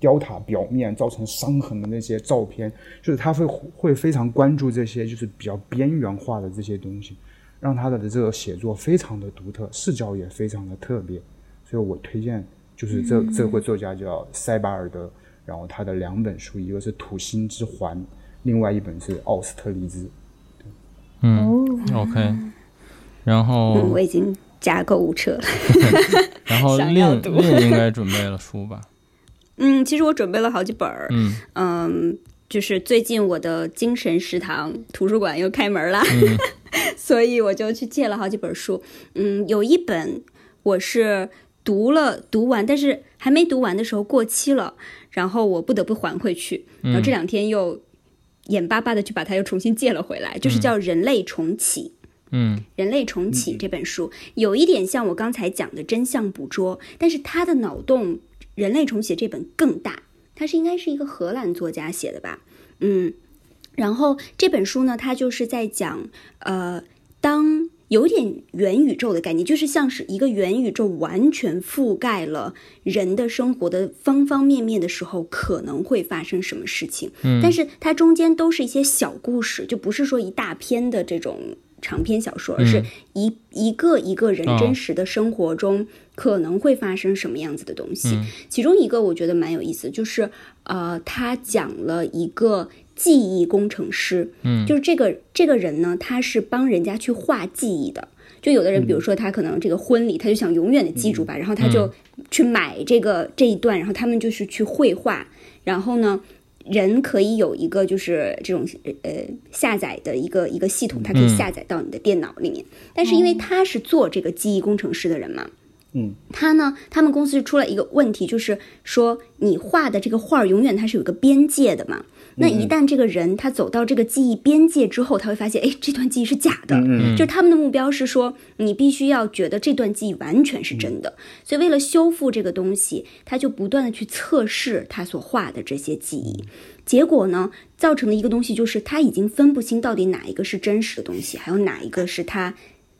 雕塔表面造成伤痕的那些照片，就是他会会非常关注这些就是比较边缘化的这些东西，让他的这个写作非常的独特，视角也非常的特别，所以我推荐就是这这位作家叫塞巴尔德，然后他的两本书，一个是《土星之环》，另外一本是《奥斯特利兹》。嗯，OK，然后我已经。加购物车了，然后另另应该准备了书吧？嗯，其实我准备了好几本儿。嗯嗯，就是最近我的精神食堂图书馆又开门了，所以我就去借了好几本书。嗯，有一本我是读了读完，但是还没读完的时候过期了，然后我不得不还回去。然后这两天又眼巴巴的去把它又重新借了回来，就是叫《人类重启》。嗯，人类重启这本书有一点像我刚才讲的真相捕捉，但是他的脑洞，人类重启这本更大，它是应该是一个荷兰作家写的吧？嗯，然后这本书呢，它就是在讲，呃，当有点元宇宙的概念，就是像是一个元宇宙完全覆盖了人的生活的方方面面的时候，可能会发生什么事情？嗯，但是它中间都是一些小故事，就不是说一大篇的这种。长篇小说，而是一一个一个人真实的生活中可能会发生什么样子的东西。其中一个我觉得蛮有意思，就是呃，他讲了一个记忆工程师，嗯，就是这个这个人呢，他是帮人家去画记忆的。就有的人，比如说他可能这个婚礼，他就想永远的记住吧，然后他就去买这个这一段，然后他们就是去绘画，然后呢。人可以有一个就是这种呃下载的一个一个系统，它可以下载到你的电脑里面。但是因为他是做这个记忆工程师的人嘛，嗯，他呢，他们公司出了一个问题，就是说你画的这个画永远它是有个边界的嘛。那一旦这个人他走到这个记忆边界之后，他会发现，哎，这段记忆是假的。嗯就是他们的目标是说，你必须要觉得这段记忆完全是真的。所以为了修复这个东西，他就不断的去测试他所画的这些记忆。结果呢，造成的一个东西就是他已经分不清到底哪一个是真实的东西，还有哪一个是他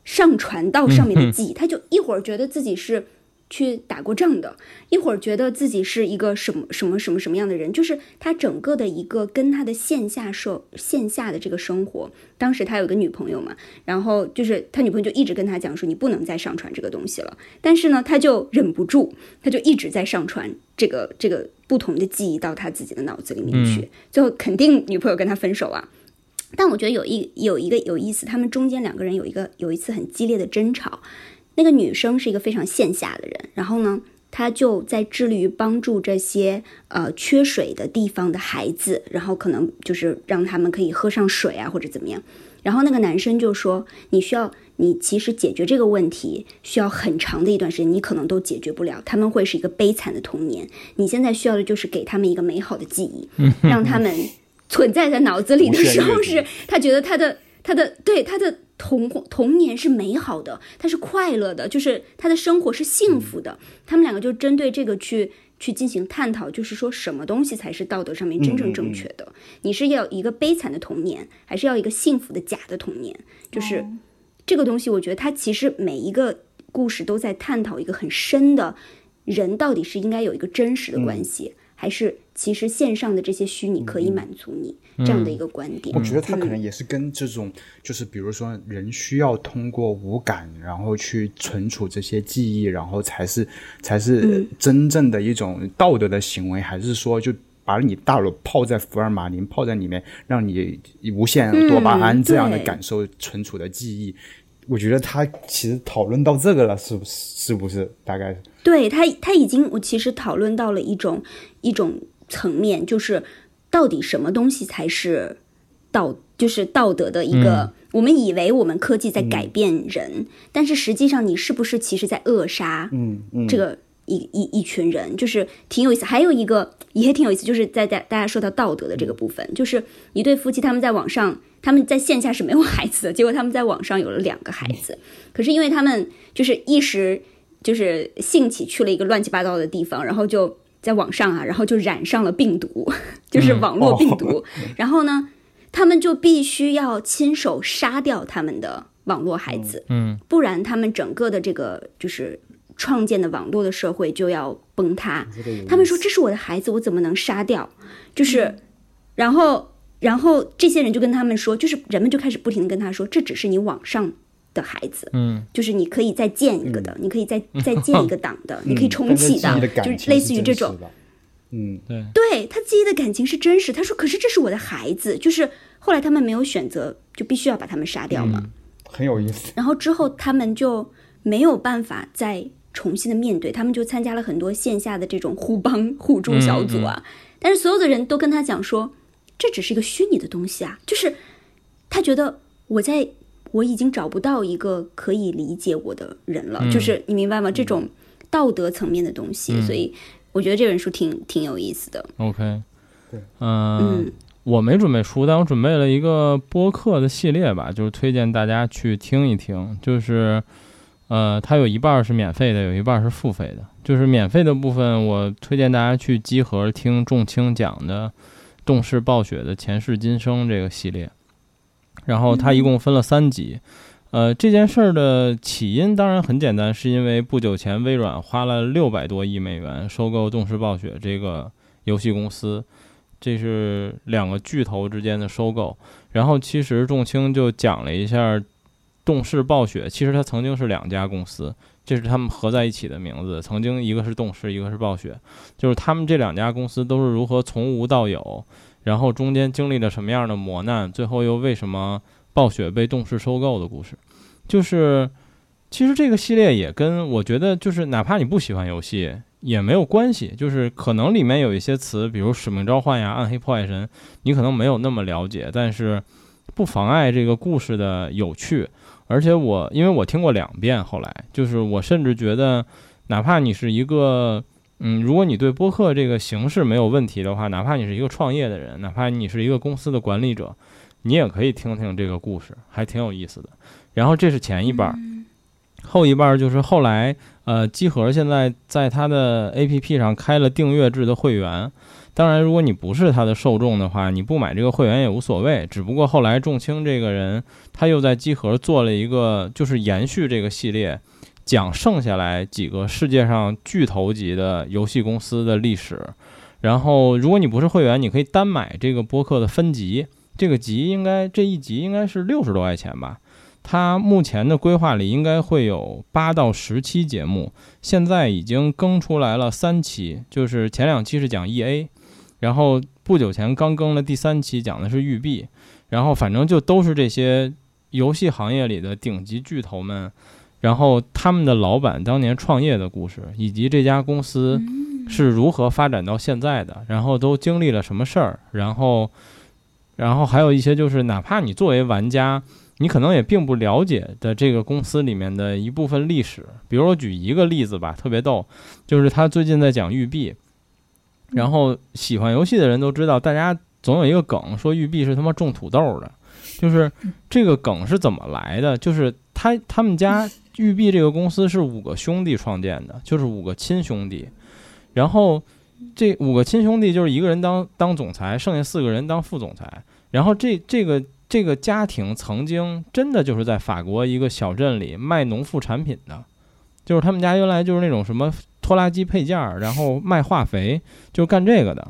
上传到上面的记忆。他就一会儿觉得自己是。去打过仗的，一会儿觉得自己是一个什么什么什么什么样的人，就是他整个的一个跟他的线下社线下的这个生活。当时他有个女朋友嘛，然后就是他女朋友就一直跟他讲说你不能再上传这个东西了。但是呢，他就忍不住，他就一直在上传这个这个不同的记忆到他自己的脑子里面去。最后肯定女朋友跟他分手啊。但我觉得有一有一个有意思，他们中间两个人有一个有一次很激烈的争吵。那个女生是一个非常线下的人，然后呢，她就在致力于帮助这些呃缺水的地方的孩子，然后可能就是让他们可以喝上水啊，或者怎么样。然后那个男生就说：“你需要，你其实解决这个问题需要很长的一段时间，你可能都解决不了。他们会是一个悲惨的童年。你现在需要的就是给他们一个美好的记忆，让他们存在在脑子里的时候，是他觉得他的他的对他的。”童童年是美好的，他是快乐的，就是他的生活是幸福的。他们两个就针对这个去去进行探讨，就是说什么东西才是道德上面真正正确的？你是要一个悲惨的童年，还是要一个幸福的假的童年？就是这个东西，我觉得它其实每一个故事都在探讨一个很深的，人到底是应该有一个真实的关系，还是其实线上的这些虚拟可以满足你？这样的一个观点，我觉得他可能也是跟这种，就是比如说人需要通过五感，然后去存储这些记忆，然后才是才是真正的一种道德的行为，还是说就把你大脑泡在福尔马林，泡在里面，让你无限多巴胺这样的感受存储的记忆，我觉得他其实讨论到这个了，是不是？是不是？大概对他，他已经我其实讨论到了一种一种层面，就是到底什么东西才是道，就是道德的一个。我们以为我们科技在改变人，但是实际上你是不是其实在扼杀？嗯嗯，这个一一一群人就是挺有意思。还有一个也挺有意思，就是在大大家说到道德的这个部分，就是一对夫妻他们在网上。他们在线下是没有孩子的，结果他们在网上有了两个孩子。可是因为他们就是一时就是兴起去了一个乱七八糟的地方，然后就在网上啊，然后就染上了病毒，就是网络病毒。然后呢，他们就必须要亲手杀掉他们的网络孩子，嗯，不然他们整个的这个就是创建的网络的社会就要崩塌。他们说这是我的孩子，我怎么能杀掉？就是，然后。然后这些人就跟他们说，就是人们就开始不停的跟他说，这只是你网上的孩子，嗯，就是你可以再建一个的，你可以再再建一个党的，你可以重启的，就是类似于这种，嗯，对，对他自己的感情是真实。他说，可是这是我的孩子，就是后来他们没有选择，就必须要把他们杀掉嘛，很有意思。然后之后他们就没有办法再重新的面对，他们就参加了很多线下的这种互帮互助小组啊，但是所有的人都跟他讲说。这只是一个虚拟的东西啊，就是他觉得我在我已经找不到一个可以理解我的人了，就是你明白吗？这种道德层面的东西，所以我觉得这本书挺挺有意思的。OK，对，嗯，我没准备书，但我准备了一个播客的系列吧，就是推荐大家去听一听。就是呃，它有一半是免费的，有一半是付费的。就是免费的部分，我推荐大家去集合听仲青讲的。动视暴雪的前世今生这个系列，然后它一共分了三级。呃，这件事儿的起因当然很简单，是因为不久前微软花了六百多亿美元收购动视暴雪这个游戏公司，这是两个巨头之间的收购。然后其实仲青就讲了一下，动视暴雪其实它曾经是两家公司。这是他们合在一起的名字。曾经一个是动视，一个是暴雪，就是他们这两家公司都是如何从无到有，然后中间经历了什么样的磨难，最后又为什么暴雪被动视收购的故事。就是其实这个系列也跟我觉得，就是哪怕你不喜欢游戏也没有关系。就是可能里面有一些词，比如使命召唤呀、暗黑破坏神，你可能没有那么了解，但是不妨碍这个故事的有趣。而且我，因为我听过两遍，后来就是我甚至觉得，哪怕你是一个，嗯，如果你对播客这个形式没有问题的话，哪怕你是一个创业的人，哪怕你是一个公司的管理者，你也可以听听这个故事，还挺有意思的。然后这是前一半，后一半就是后来，呃，机核现在在它的 APP 上开了订阅制的会员。当然，如果你不是他的受众的话，你不买这个会员也无所谓。只不过后来仲青这个人，他又在机核做了一个，就是延续这个系列，讲剩下来几个世界上巨头级的游戏公司的历史。然后，如果你不是会员，你可以单买这个播客的分集，这个集应该这一集应该是六十多块钱吧。它目前的规划里应该会有八到十期节目，现在已经更出来了三期，就是前两期是讲 EA。然后不久前刚更了第三期，讲的是育碧，然后反正就都是这些游戏行业里的顶级巨头们，然后他们的老板当年创业的故事，以及这家公司是如何发展到现在的，然后都经历了什么事儿，然后，然后还有一些就是哪怕你作为玩家，你可能也并不了解的这个公司里面的一部分历史，比如我举一个例子吧，特别逗，就是他最近在讲育碧。然后喜欢游戏的人都知道，大家总有一个梗说育碧是他妈种土豆的，就是这个梗是怎么来的？就是他他们家育碧这个公司是五个兄弟创建的，就是五个亲兄弟。然后这五个亲兄弟就是一个人当当总裁，剩下四个人当副总裁。然后这这个这个家庭曾经真的就是在法国一个小镇里卖农副产品的，就是他们家原来就是那种什么。拖拉机配件儿，然后卖化肥，就是干这个的。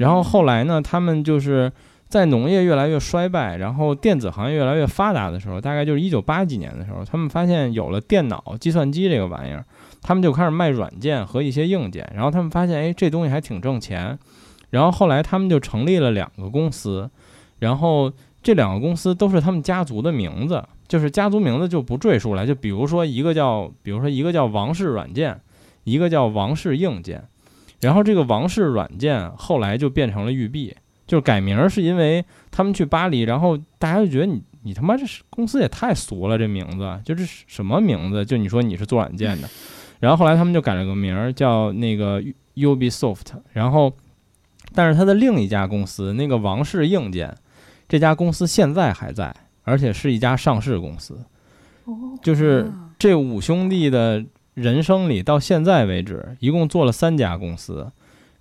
然后后来呢，他们就是在农业越来越衰败，然后电子行业越来越发达的时候，大概就是一九八几年的时候，他们发现有了电脑、计算机这个玩意儿，他们就开始卖软件和一些硬件。然后他们发现，哎，这东西还挺挣钱。然后后来他们就成立了两个公司，然后这两个公司都是他们家族的名字，就是家族名字就不赘述了。就比如说一个叫，比如说一个叫王氏软件，一个叫王氏硬件，然后这个王氏软件后来就变成了育碧，就是改名是因为他们去巴黎，然后大家就觉得你你他妈这是公司也太俗了，这名字就是什么名字？就你说你是做软件的，然后后来他们就改了个名儿叫那个 Ubisoft，然后。但是他的另一家公司，那个王室硬件，这家公司现在还在，而且是一家上市公司。就是这五兄弟的人生里，到现在为止，一共做了三家公司，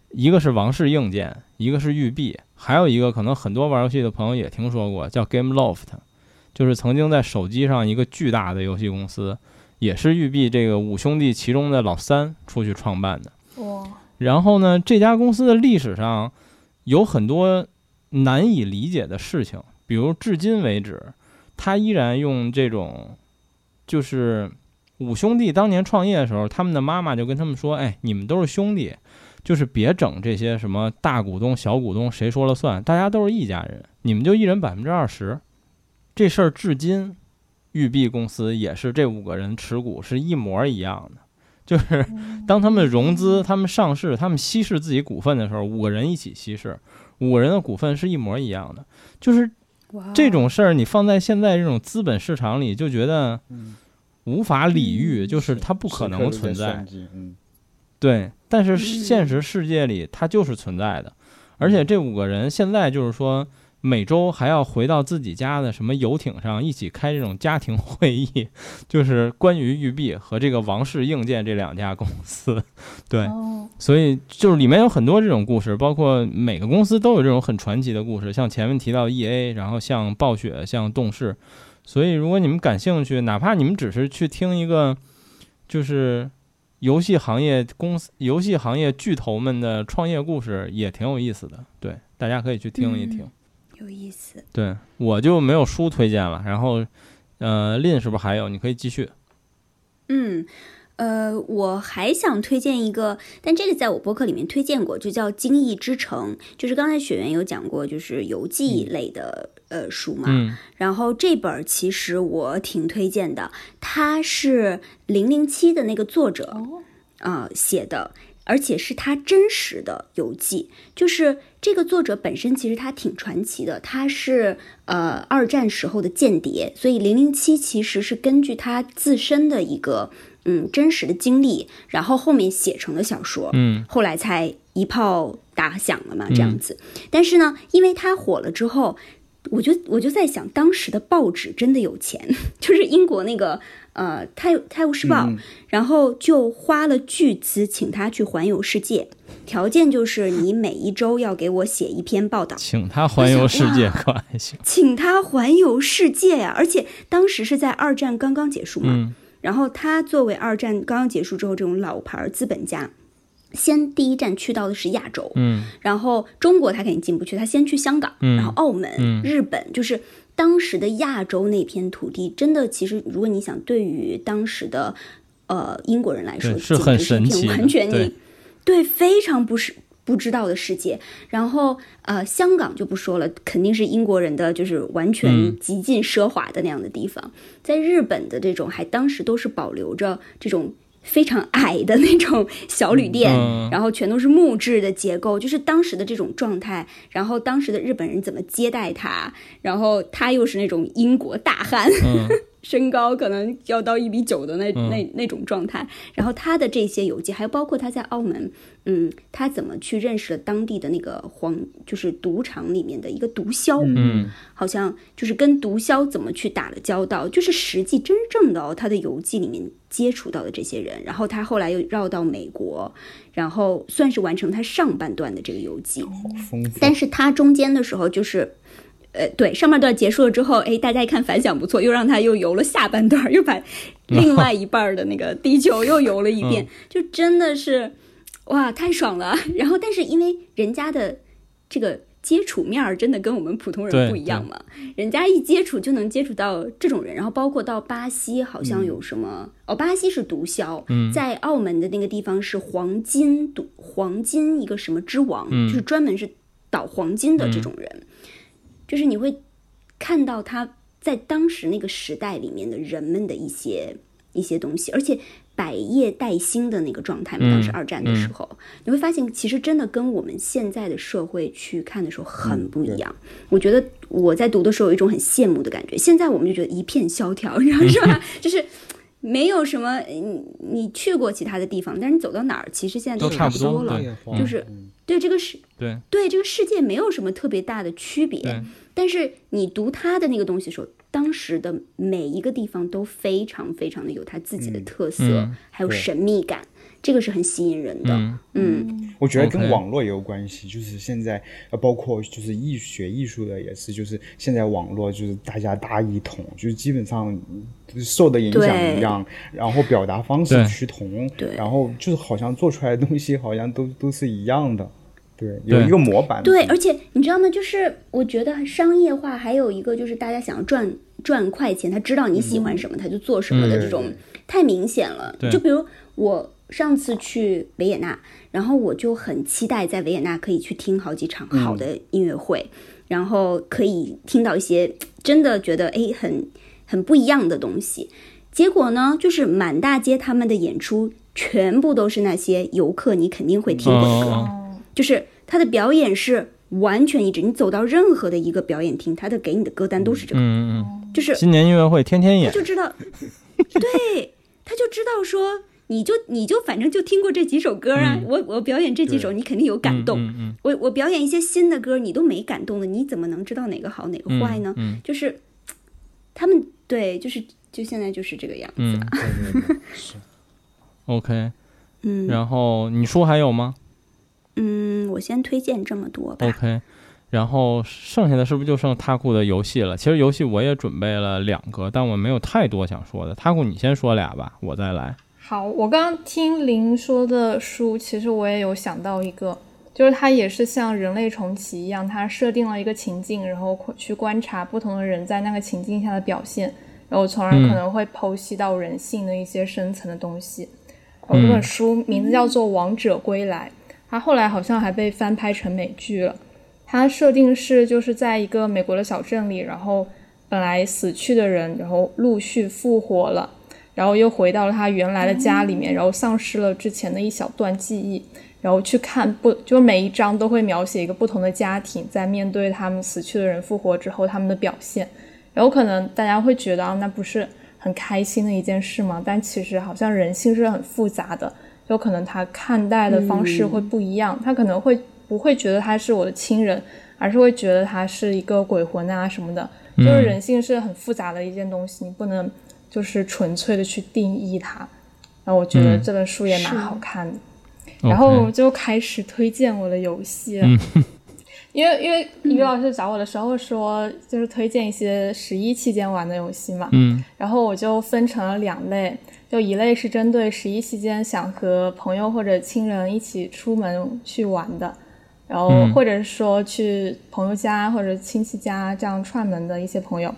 一个是王室硬件，一个是育碧，还有一个可能很多玩游戏的朋友也听说过，叫 GameLoft，就是曾经在手机上一个巨大的游戏公司，也是育碧这个五兄弟其中的老三出去创办的。哇！然后呢，这家公司的历史上有很多难以理解的事情，比如至今为止，他依然用这种，就是五兄弟当年创业的时候，他们的妈妈就跟他们说：“哎，你们都是兄弟，就是别整这些什么大股东、小股东谁说了算，大家都是一家人，你们就一人百分之二十。”这事儿至今，育碧公司也是这五个人持股是一模一样的。就是当他们融资、他们上市、他们稀释自己股份的时候，五个人一起稀释，五个人的股份是一模一样的。就是这种事儿，你放在现在这种资本市场里，就觉得无法理喻，就是它不可能存在。对，但是现实世界里它就是存在的，而且这五个人现在就是说。每周还要回到自己家的什么游艇上一起开这种家庭会议，就是关于育碧和这个王室硬件这两家公司，对，所以就是里面有很多这种故事，包括每个公司都有这种很传奇的故事，像前面提到 E A，然后像暴雪，像动视，所以如果你们感兴趣，哪怕你们只是去听一个，就是游戏行业公司、游戏行业巨头们的创业故事，也挺有意思的，对，大家可以去听一听。有意思，对我就没有书推荐了。然后，呃，林是不是还有？你可以继续。嗯，呃，我还想推荐一个，但这个在我博客里面推荐过，就叫《精益之城》，就是刚才雪原有讲过，就是游记类的呃书嘛。嗯。然后这本其实我挺推荐的，它是零零七的那个作者啊写的。而且是他真实的游记，就是这个作者本身其实他挺传奇的，他是呃二战时候的间谍，所以零零七其实是根据他自身的一个嗯真实的经历，然后后面写成的小说，嗯，后来才一炮打响了嘛这样子。但是呢，因为他火了之后，我就我就在想，当时的报纸真的有钱，就是英国那个。呃，泰泰晤士报，然后就花了巨资请他去环游世界，条件就是你每一周要给我写一篇报道。请他环游世界可还行？请他环游世界呀！而且当时是在二战刚刚结束嘛，然后他作为二战刚刚结束之后这种老牌资本家，先第一站去到的是亚洲，嗯，然后中国他肯定进不去，他先去香港，然后澳门、日本，就是。当时的亚洲那片土地，真的，其实如果你想，对于当时的呃英国人来说，是很神奇，完全你对非常不是不知道的世界。然后呃，香港就不说了，肯定是英国人的，就是完全极尽奢华的那样的地方。在日本的这种，还当时都是保留着这种。非常矮的那种小旅店，然后全都是木质的结构，就是当时的这种状态。然后当时的日本人怎么接待他？然后他又是那种英国大汉。身高可能要到一米九的那那那种状态，然后他的这些游记，还有包括他在澳门，嗯，他怎么去认识了当地的那个黄，就是赌场里面的一个毒枭，嗯，好像就是跟毒枭怎么去打了交道，就是实际真正的哦他的游记里面接触到的这些人，然后他后来又绕到美国，然后算是完成他上半段的这个游记，但是他中间的时候就是。呃，对，上半段结束了之后，哎，大家一看反响不错，又让他又游了下半段，又把 另外一半的那个地球又游了一遍，就真的是，哇，太爽了。然后，但是因为人家的这个接触面儿真的跟我们普通人不一样嘛，人家一接触就能接触到这种人，然后包括到巴西，好像有什么哦，巴西是毒枭，在澳门的那个地方是黄金毒黄金一个什么之王，就是专门是倒黄金的这种人。就是你会看到他在当时那个时代里面的人们的一些一些东西，而且百业待兴的那个状态嘛，当时二战的时候，你会发现其实真的跟我们现在的社会去看的时候很不一样。我觉得我在读的时候有一种很羡慕的感觉，现在我们就觉得一片萧条，你知道是吧？就是没有什么，你你去过其他的地方，但是你走到哪儿，其实现在都差不多了，就是对这个世对。对这个世界没有什么特别大的区别。但是你读他的那个东西的时候，当时的每一个地方都非常非常的有他自己的特色，还有神秘感，这个是很吸引人的。嗯，我觉得跟网络也有关系，就是现在呃，包括就是艺学艺术的也是，就是现在网络就是大家大一统，就是基本上受的影响一样，然后表达方式趋同，对，然后就是好像做出来的东西好像都都是一样的。对，有一个模板。对，而且你知道吗？就是我觉得商业化还有一个就是大家想要赚赚快钱，他知道你喜欢什么，他就做什么的这种太明显了。就比如我上次去维也纳，然后我就很期待在维也纳可以去听好几场好的音乐会，然后可以听到一些真的觉得哎很很不一样的东西。结果呢，就是满大街他们的演出全部都是那些游客你肯定会听过的歌。就是他的表演是完全一致，你走到任何的一个表演厅，他的给你的歌单都是这个，嗯嗯，就是新年音乐会天天演，他就知道，对，他就知道说，你就你就反正就听过这几首歌啊，我我表演这几首，你肯定有感动，我我表演一些新的歌，你都没感动的，你怎么能知道哪个好哪个坏呢？就是他们对，就是就现在就是这个样子，是，OK，嗯，然后你书还有吗？嗯，我先推荐这么多吧。OK，然后剩下的是不是就剩他库的游戏了？其实游戏我也准备了两个，但我没有太多想说的。他库，你先说俩吧，我再来。好，我刚刚听林说的书，其实我也有想到一个，就是它也是像人类重启一样，它设定了一个情境，然后去观察不同的人在那个情境下的表现，然后从而可能会剖析到人性的一些深层的东西。这本书名字叫做《王者归来》。它后来好像还被翻拍成美剧了。它设定是就是在一个美国的小镇里，然后本来死去的人，然后陆续复活了，然后又回到了他原来的家里面，然后丧失了之前的一小段记忆，然后去看不，就每一章都会描写一个不同的家庭在面对他们死去的人复活之后他们的表现。然后可能大家会觉得啊，那不是很开心的一件事吗？但其实好像人性是很复杂的。有可能他看待的方式会不一样，他可能会不会觉得他是我的亲人，而是会觉得他是一个鬼魂啊什么的。就是人性是很复杂的一件东西，你不能就是纯粹的去定义它。然后我觉得这本书也蛮好看的。然后我就开始推荐我的游戏，因为因为于老师找我的时候说就是推荐一些十一期间玩的游戏嘛，嗯，然后我就分成了两类。就一类是针对十一期间想和朋友或者亲人一起出门去玩的，然后或者是说去朋友家或者亲戚家这样串门的一些朋友，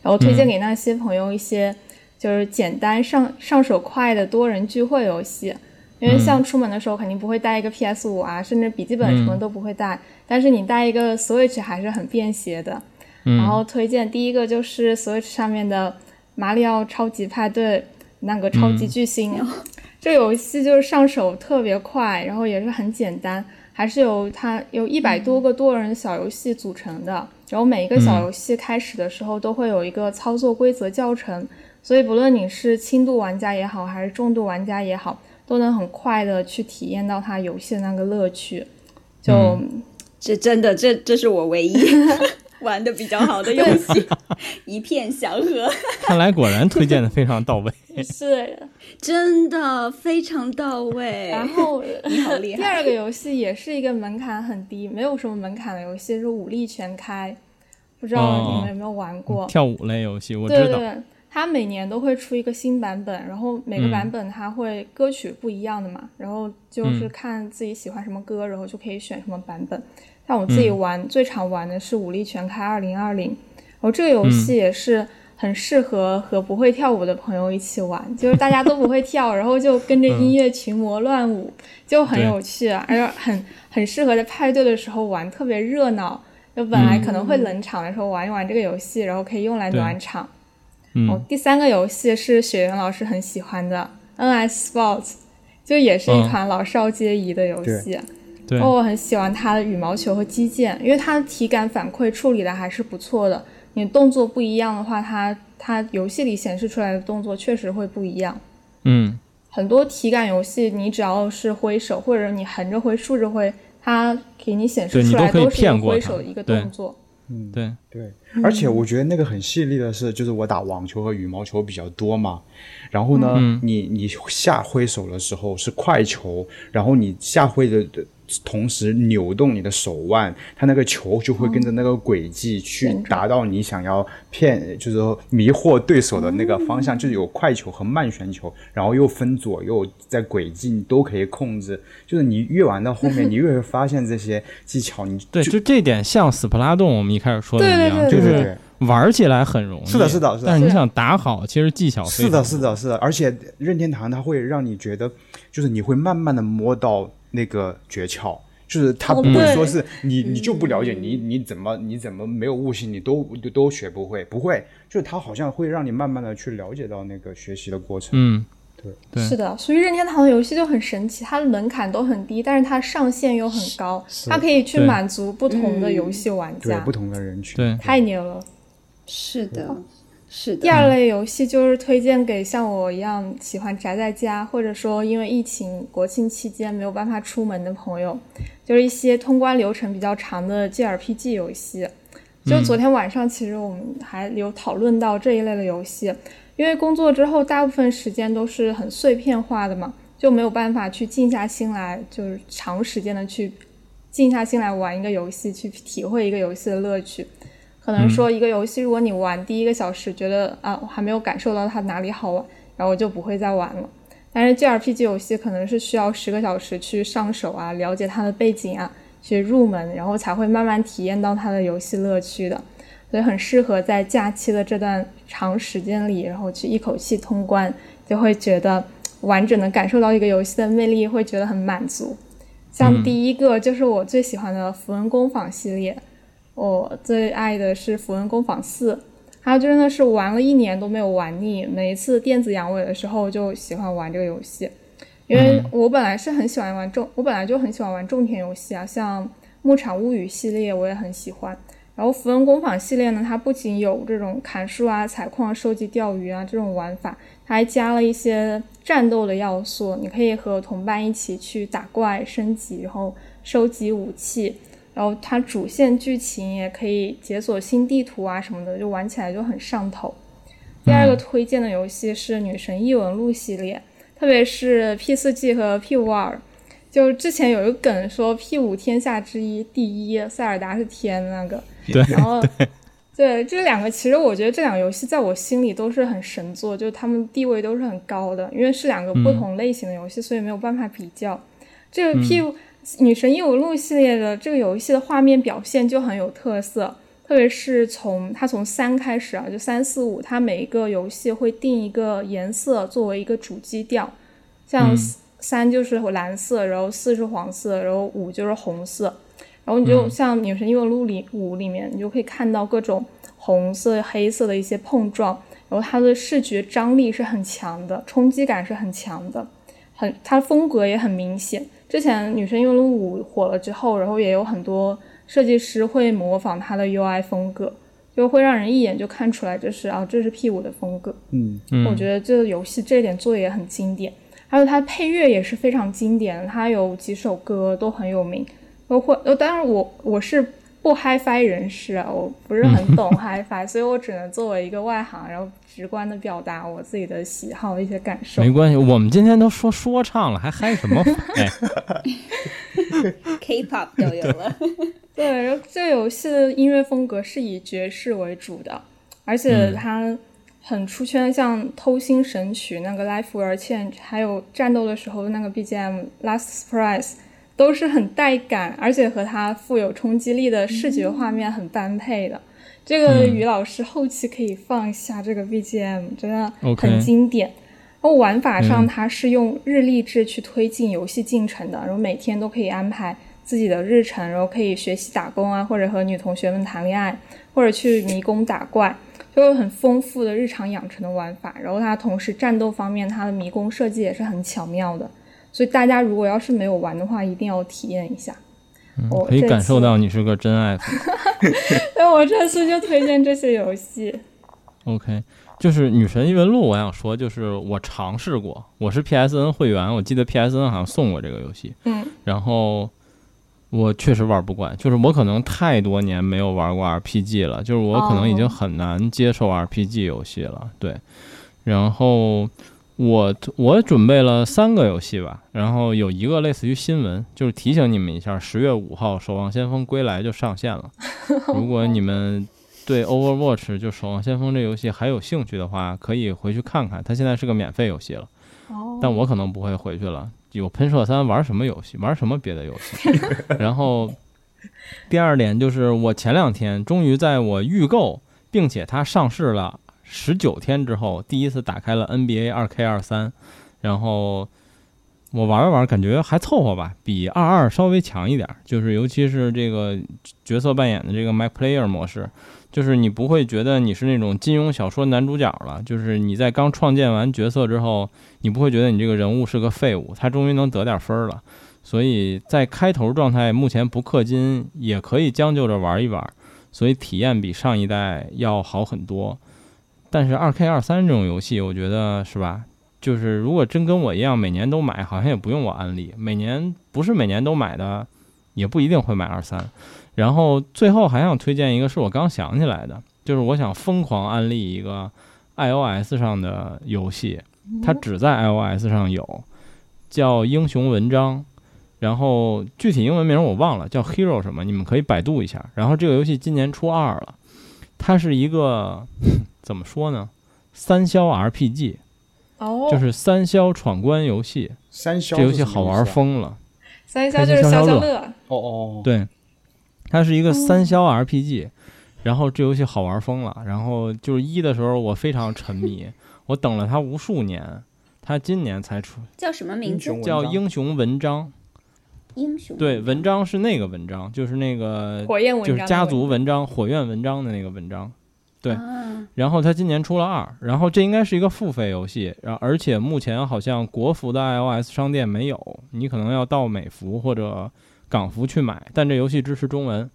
然后推荐给那些朋友一些就是简单上上手快的多人聚会游戏，因为像出门的时候肯定不会带一个 PS 五啊，甚至笔记本什么都不会带，但是你带一个 Switch 还是很便携的。然后推荐第一个就是 Switch 上面的马里奥超级派对。那个超级巨星，这游戏就是上手特别快，然后也是很简单，还是由它有一百多个多人小游戏组成的。然后每一个小游戏开始的时候都会有一个操作规则教程，所以不论你是轻度玩家也好，还是重度玩家也好，都能很快的去体验到它游戏的那个乐趣。就这真的，这这是我唯一。玩的比较好的游戏，一片祥和。看来果然推荐的非常到位，是真的非常到位。然后你好厉害。第二个游戏也是一个门槛很低，没有什么门槛的游戏，是武力全开。不知道你们有没有玩过跳舞类游戏？我知道。对对，它每年都会出一个新版本，然后每个版本它会歌曲不一样的嘛，然后就是看自己喜欢什么歌，然后就可以选什么版本。像我自己玩最常玩的是《武力全开二零二零》，然后这个游戏也是很适合和不会跳舞的朋友一起玩，就是大家都不会跳，然后就跟着音乐群魔乱舞，就很有趣，而且很很适合在派对的时候玩，特别热闹。就本来可能会冷场的时候玩一玩这个游戏，然后可以用来暖场。哦，第三个游戏是雪原老师很喜欢的 NS Sports，就也是一款老少皆宜的游戏。对，我很喜欢它的羽毛球和击剑，因为它的体感反馈处理的还是不错的。你动作不一样的话，它它游戏里显示出来的动作确实会不一样。嗯，很多体感游戏，你只要是挥手或者你横着挥、竖着挥，它给你显示出来都是挥手的一个动作。嗯，对对。而且我觉得那个很犀利的是，就是我打网球和羽毛球比较多嘛，然后呢，你你下挥手的时候是快球，然后你下挥的的。同时扭动你的手腕，它那个球就会跟着那个轨迹去达到你想要骗，就是说迷惑对手的那个方向，就是有快球和慢旋球，然后又分左右，在轨迹你都可以控制。就是你越玩到后面，你越会发现这些技巧。你对，就这点像斯普拉洞，我们一开始说的一样，就是玩起来很容易。是的，是的，是的。但是你想打好，其实技巧是的，是的，是的。而且任天堂它会让你觉得，就是你会慢慢的摸到。那个诀窍就是他不会说是你你就不了解你你怎么你怎么没有悟性你都都学不会不会。就是他好像会让你慢慢的去了解到那个学习的过程。嗯。对。是的所以任天堂的游戏就很神奇它的门槛都很低但是它上限又很高它可以去满足不同的游戏玩家。对不同的人群。对。太牛了。是的。是的。第二类游戏就是推荐给像我一样喜欢宅在家，或者说因为疫情国庆期间没有办法出门的朋友，就是一些通关流程比较长的 JRPG 游戏。就昨天晚上，其实我们还有讨论到这一类的游戏，因为工作之后大部分时间都是很碎片化的嘛，就没有办法去静下心来，就是长时间的去静下心来玩一个游戏，去体会一个游戏的乐趣。可能说一个游戏，如果你玩第一个小时觉得啊，我还没有感受到它哪里好玩，然后我就不会再玩了。但是 G R P G 游戏可能是需要十个小时去上手啊，了解它的背景啊，去入门，然后才会慢慢体验到它的游戏乐趣的。所以很适合在假期的这段长时间里，然后去一口气通关，就会觉得完整的感受到一个游戏的魅力，会觉得很满足。像第一个就是我最喜欢的《符文工坊》系列。我最爱的是《符文工坊四》，它真的是玩了一年都没有玩腻。每一次电子阳痿的时候，就喜欢玩这个游戏。因为我本来是很喜欢玩种，我本来就很喜欢玩种田游戏啊，像《牧场物语》系列我也很喜欢。然后《符文工坊》系列呢，它不仅有这种砍树啊、采矿、收集、钓鱼啊这种玩法，它还加了一些战斗的要素。你可以和同伴一起去打怪、升级，然后收集武器。然后它主线剧情也可以解锁新地图啊什么的，就玩起来就很上头。第二个推荐的游戏是《女神异闻录》系列，特别是 P 四 G 和 P 五二。就之前有一个梗说 P 五天下之一第一，塞尔达是天那个。对。然后，对这两个，其实我觉得这两个游戏在我心里都是很神作，就他们地位都是很高的，因为是两个不同类型的游戏，所以没有办法比较。这个 P。女神异闻录系列的这个游戏的画面表现就很有特色，特别是从它从三开始啊，就三四五，它每一个游戏会定一个颜色作为一个主基调，像三就是蓝色，然后四是黄色，然后五就是红色，然后你就像女神异闻录里五里面，你就可以看到各种红色、黑色的一些碰撞，然后它的视觉张力是很强的，冲击感是很强的，很它风格也很明显。之前《女神异闻录五》火了之后，然后也有很多设计师会模仿它的 UI 风格，就会让人一眼就看出来这是啊，这是 P 五的风格。嗯，我觉得这个游戏这一点做的也很经典，还有它配乐也是非常经典，它有几首歌都很有名。包括呃，当然我我是。不 HiFi 人士啊，我不是很懂 HiFi，所以我只能作为一个外行，然后直观的表达我自己的喜好一些感受。没关系，我们今天都说说唱了，还嗨什么？K-pop 都有了。对，然后这游戏的音乐风格是以爵士为主的，而且它很出圈，像偷心神曲那个 Life Will Change，还有战斗的时候那个 BGM Last Surprise。都是很带感，而且和它富有冲击力的视觉画面很般配的。这个于老师后期可以放一下这个 BGM，真的很经典。然后玩法上，它是用日历制去推进游戏进程的，然后每天都可以安排自己的日程，然后可以学习打工啊，或者和女同学们谈恋爱，或者去迷宫打怪，就有很丰富的日常养成的玩法。然后它同时战斗方面，它的迷宫设计也是很巧妙的。所以大家如果要是没有玩的话，一定要体验一下。我可以感受到你是个真爱粉。那我这次就推荐这些游戏。OK，就是《女神异闻录》，我想说，就是我尝试过，我是 PSN 会员，我记得 PSN 好像送过这个游戏。嗯。然后我确实玩不惯，就是我可能太多年没有玩过 RPG 了，就是我可能已经很难接受 RPG 游戏了。对。然后。我我准备了三个游戏吧，然后有一个类似于新闻，就是提醒你们一下，十月五号《守望先锋归来》就上线了。如果你们对 Overwatch 就《守望先锋》这游戏还有兴趣的话，可以回去看看，它现在是个免费游戏了。但我可能不会回去了。有喷射三玩什么游戏？玩什么别的游戏？然后第二点就是我前两天终于在我预购，并且它上市了。十九天之后，第一次打开了 NBA 二 K 二三，然后我玩了玩，感觉还凑合吧，比二二稍微强一点。就是尤其是这个角色扮演的这个 My Player 模式，就是你不会觉得你是那种金庸小说男主角了。就是你在刚创建完角色之后，你不会觉得你这个人物是个废物，他终于能得点分了。所以在开头状态目前不氪金也可以将就着玩一玩，所以体验比上一代要好很多。但是二 K 二三这种游戏，我觉得是吧？就是如果真跟我一样每年都买，好像也不用我安利。每年不是每年都买的，也不一定会买二三。然后最后还想推荐一个，是我刚想起来的，就是我想疯狂安利一个 iOS 上的游戏，它只在 iOS 上有，叫《英雄文章》。然后具体英文名我忘了，叫 Hero 什么，你们可以百度一下。然后这个游戏今年出二了，它是一个。怎么说呢？三消 RPG，哦，就是三消闯关游戏。三消这游戏好玩疯了。三消就是消消乐。哦哦，对，它是一个三消 RPG，然后这游戏好玩疯了。然后就是一的时候我非常沉迷，我等了它无数年，它今年才出。叫什么名字？叫英雄文章。英雄对文章是那个文章，就是那个火焰文章，就是家族文章，火焰文章的那个文章。对，然后它今年出了二，然后这应该是一个付费游戏，然后而且目前好像国服的 iOS 商店没有，你可能要到美服或者港服去买，但这游戏支持中文，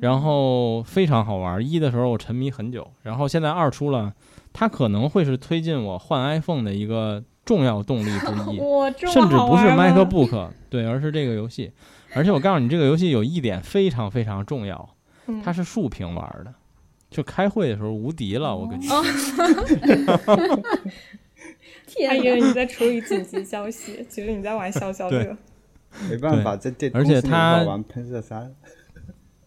然后非常好玩。一的时候我沉迷很久，然后现在二出了，它可能会是推进我换 iPhone 的一个重要动力之一，甚至不是 MacBook，对，而是这个游戏。而且我告诉你，这个游戏有一点非常非常重要，它是竖屏玩的。就开会的时候无敌了，我跟你说。他以为你在处理紧急消息，其实你在玩消消乐。没办法，这电而且他玩喷射三。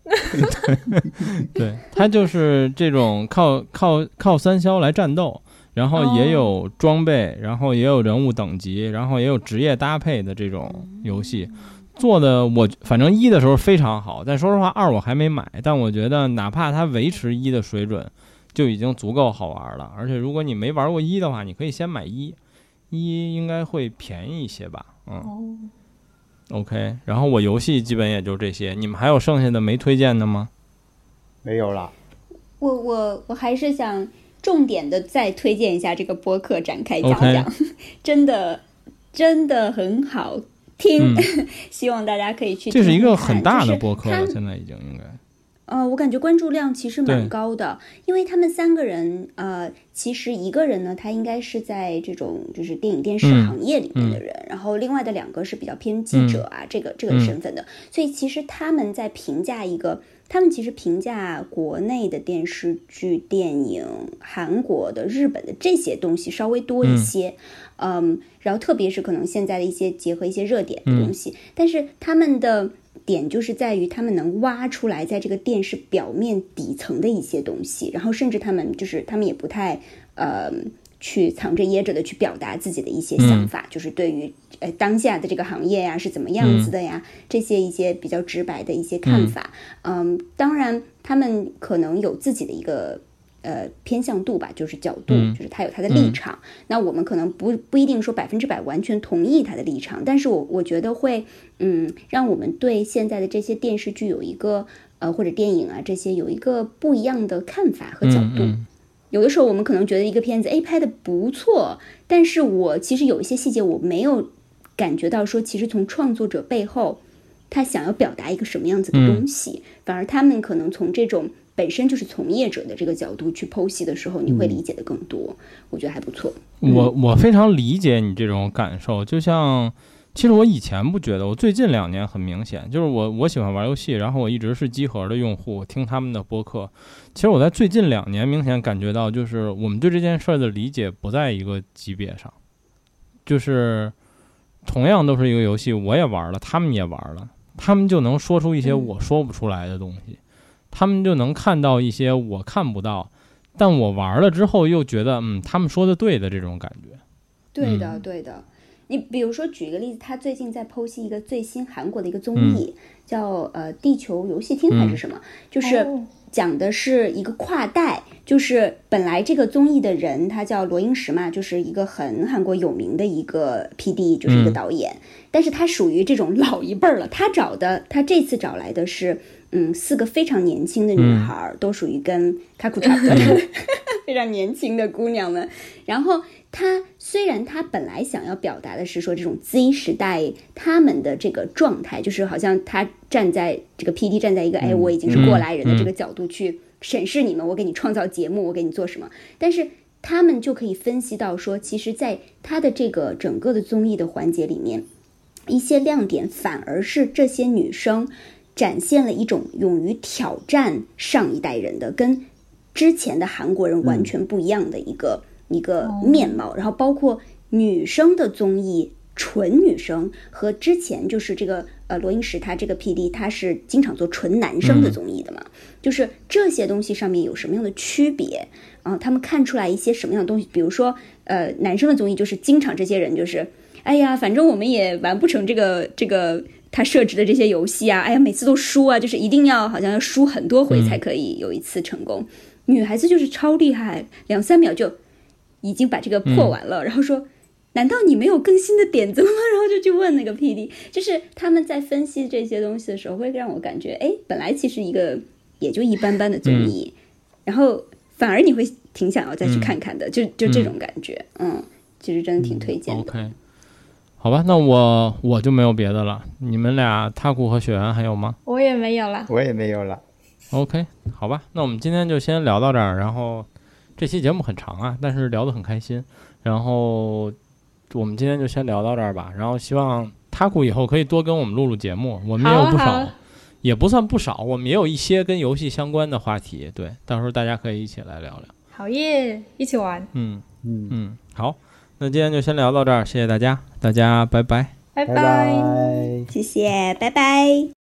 对，他就是这种靠靠靠三消来战斗，然后也有装备，然后也有人物等级，然后也有职业搭配的这种游戏。做的我反正一的时候非常好，但说实话二我还没买，但我觉得哪怕它维持一的水准，就已经足够好玩了。而且如果你没玩过一的话，你可以先买一，一应该会便宜一些吧？嗯，OK。然后我游戏基本也就这些，你们还有剩下的没推荐的吗？没有了。我我我还是想重点的再推荐一下这个播客展开讲讲，真的真的很好。听，希望大家可以去。这是一个很大的播客了，现在已经应该。呃，我感觉关注量其实蛮高的，因为他们三个人，呃，其实一个人呢，他应该是在这种就是电影电视行业里面的人，然后另外的两个是比较偏记者啊，这个这个身份的，所以其实他们在评价一个，他们其实评价国内的电视剧、电影、韩国的、日本的这些东西稍微多一些。嗯，然后特别是可能现在的一些结合一些热点的东西，但是他们的点就是在于他们能挖出来在这个电视表面底层的一些东西，然后甚至他们就是他们也不太呃去藏着掖着的去表达自己的一些想法，就是对于呃当下的这个行业呀是怎么样子的呀，这些一些比较直白的一些看法。嗯，当然他们可能有自己的一个。呃偏向度吧，就是角度，就是他有他的立场。那我们可能不不一定说百分之百完全同意他的立场，但是我我觉得会嗯，让我们对现在的这些电视剧有一个呃或者电影啊这些有一个不一样的看法和角度。有的时候我们可能觉得一个片子 A 拍的不错，但是我其实有一些细节我没有感觉到说，其实从创作者背后他想要表达一个什么样子的东西，反而他们可能从这种本身就是从业者的这个角度去剖析的时候，你会理解的更多，我觉得还不错。我我非常理解你这种感受，就像。其实我以前不觉得，我最近两年很明显，就是我我喜欢玩游戏，然后我一直是机核的用户，听他们的播客。其实我在最近两年明显感觉到，就是我们对这件事儿的理解不在一个级别上。就是同样都是一个游戏，我也玩了，他们也玩了，他们就能说出一些我说不出来的东西，他们就能看到一些我看不到，但我玩了之后又觉得，嗯，他们说的对的这种感觉。对的，对的。你比如说，举一个例子，他最近在剖析一个最新韩国的一个综艺，叫呃《地球游戏厅》还是什么，就是讲的是一个跨代，就是本来这个综艺的人他叫罗英石嘛，就是一个很韩国有名的一个 P D，就是一个导演，但是他属于这种老一辈儿了，他找的他这次找来的是嗯四个非常年轻的女孩，都属于跟卡库差不多 非常年轻的姑娘们，然后。他虽然他本来想要表达的是说这种 Z 时代他们的这个状态，就是好像他站在这个 PD 站在一个哎我已经是过来人的这个角度去审视你们，我给你创造节目，我给你做什么，但是他们就可以分析到说，其实，在他的这个整个的综艺的环节里面，一些亮点反而是这些女生展现了一种勇于挑战上一代人的，跟之前的韩国人完全不一样的一个。一个面貌，然后包括女生的综艺，纯女生和之前就是这个呃罗英石他这个 P D 他是经常做纯男生的综艺的嘛，就是这些东西上面有什么样的区别啊？他们看出来一些什么样的东西？比如说呃男生的综艺就是经常这些人就是哎呀，反正我们也完不成这个这个他设置的这些游戏啊，哎呀每次都输啊，就是一定要好像要输很多回才可以有一次成功。女孩子就是超厉害，两三秒就。已经把这个破完了，然后说：“难道你没有更新的点子了吗？” 然后就去问那个 P D，就是他们在分析这些东西的时候，会让我感觉，哎，本来其实一个也就一般般的综艺，然后反而你会挺想要再去看看的，就就这种感觉，嗯，其实真的挺推荐的。OK，好吧，那我我就没有别的了。你们俩塔库和雪原还有吗？我也没有了，我也没有了。OK，好吧，那我们今天就先聊到这儿，然后。这期节目很长啊，但是聊得很开心。然后我们今天就先聊到这儿吧。然后希望他库以后可以多跟我们录录节目，我们也有不少，也不算不少，我们也有一些跟游戏相关的话题。对，到时候大家可以一起来聊聊。好耶，一起玩。嗯嗯嗯，好，那今天就先聊到这儿，谢谢大家，大家拜拜，拜拜，谢谢，拜拜。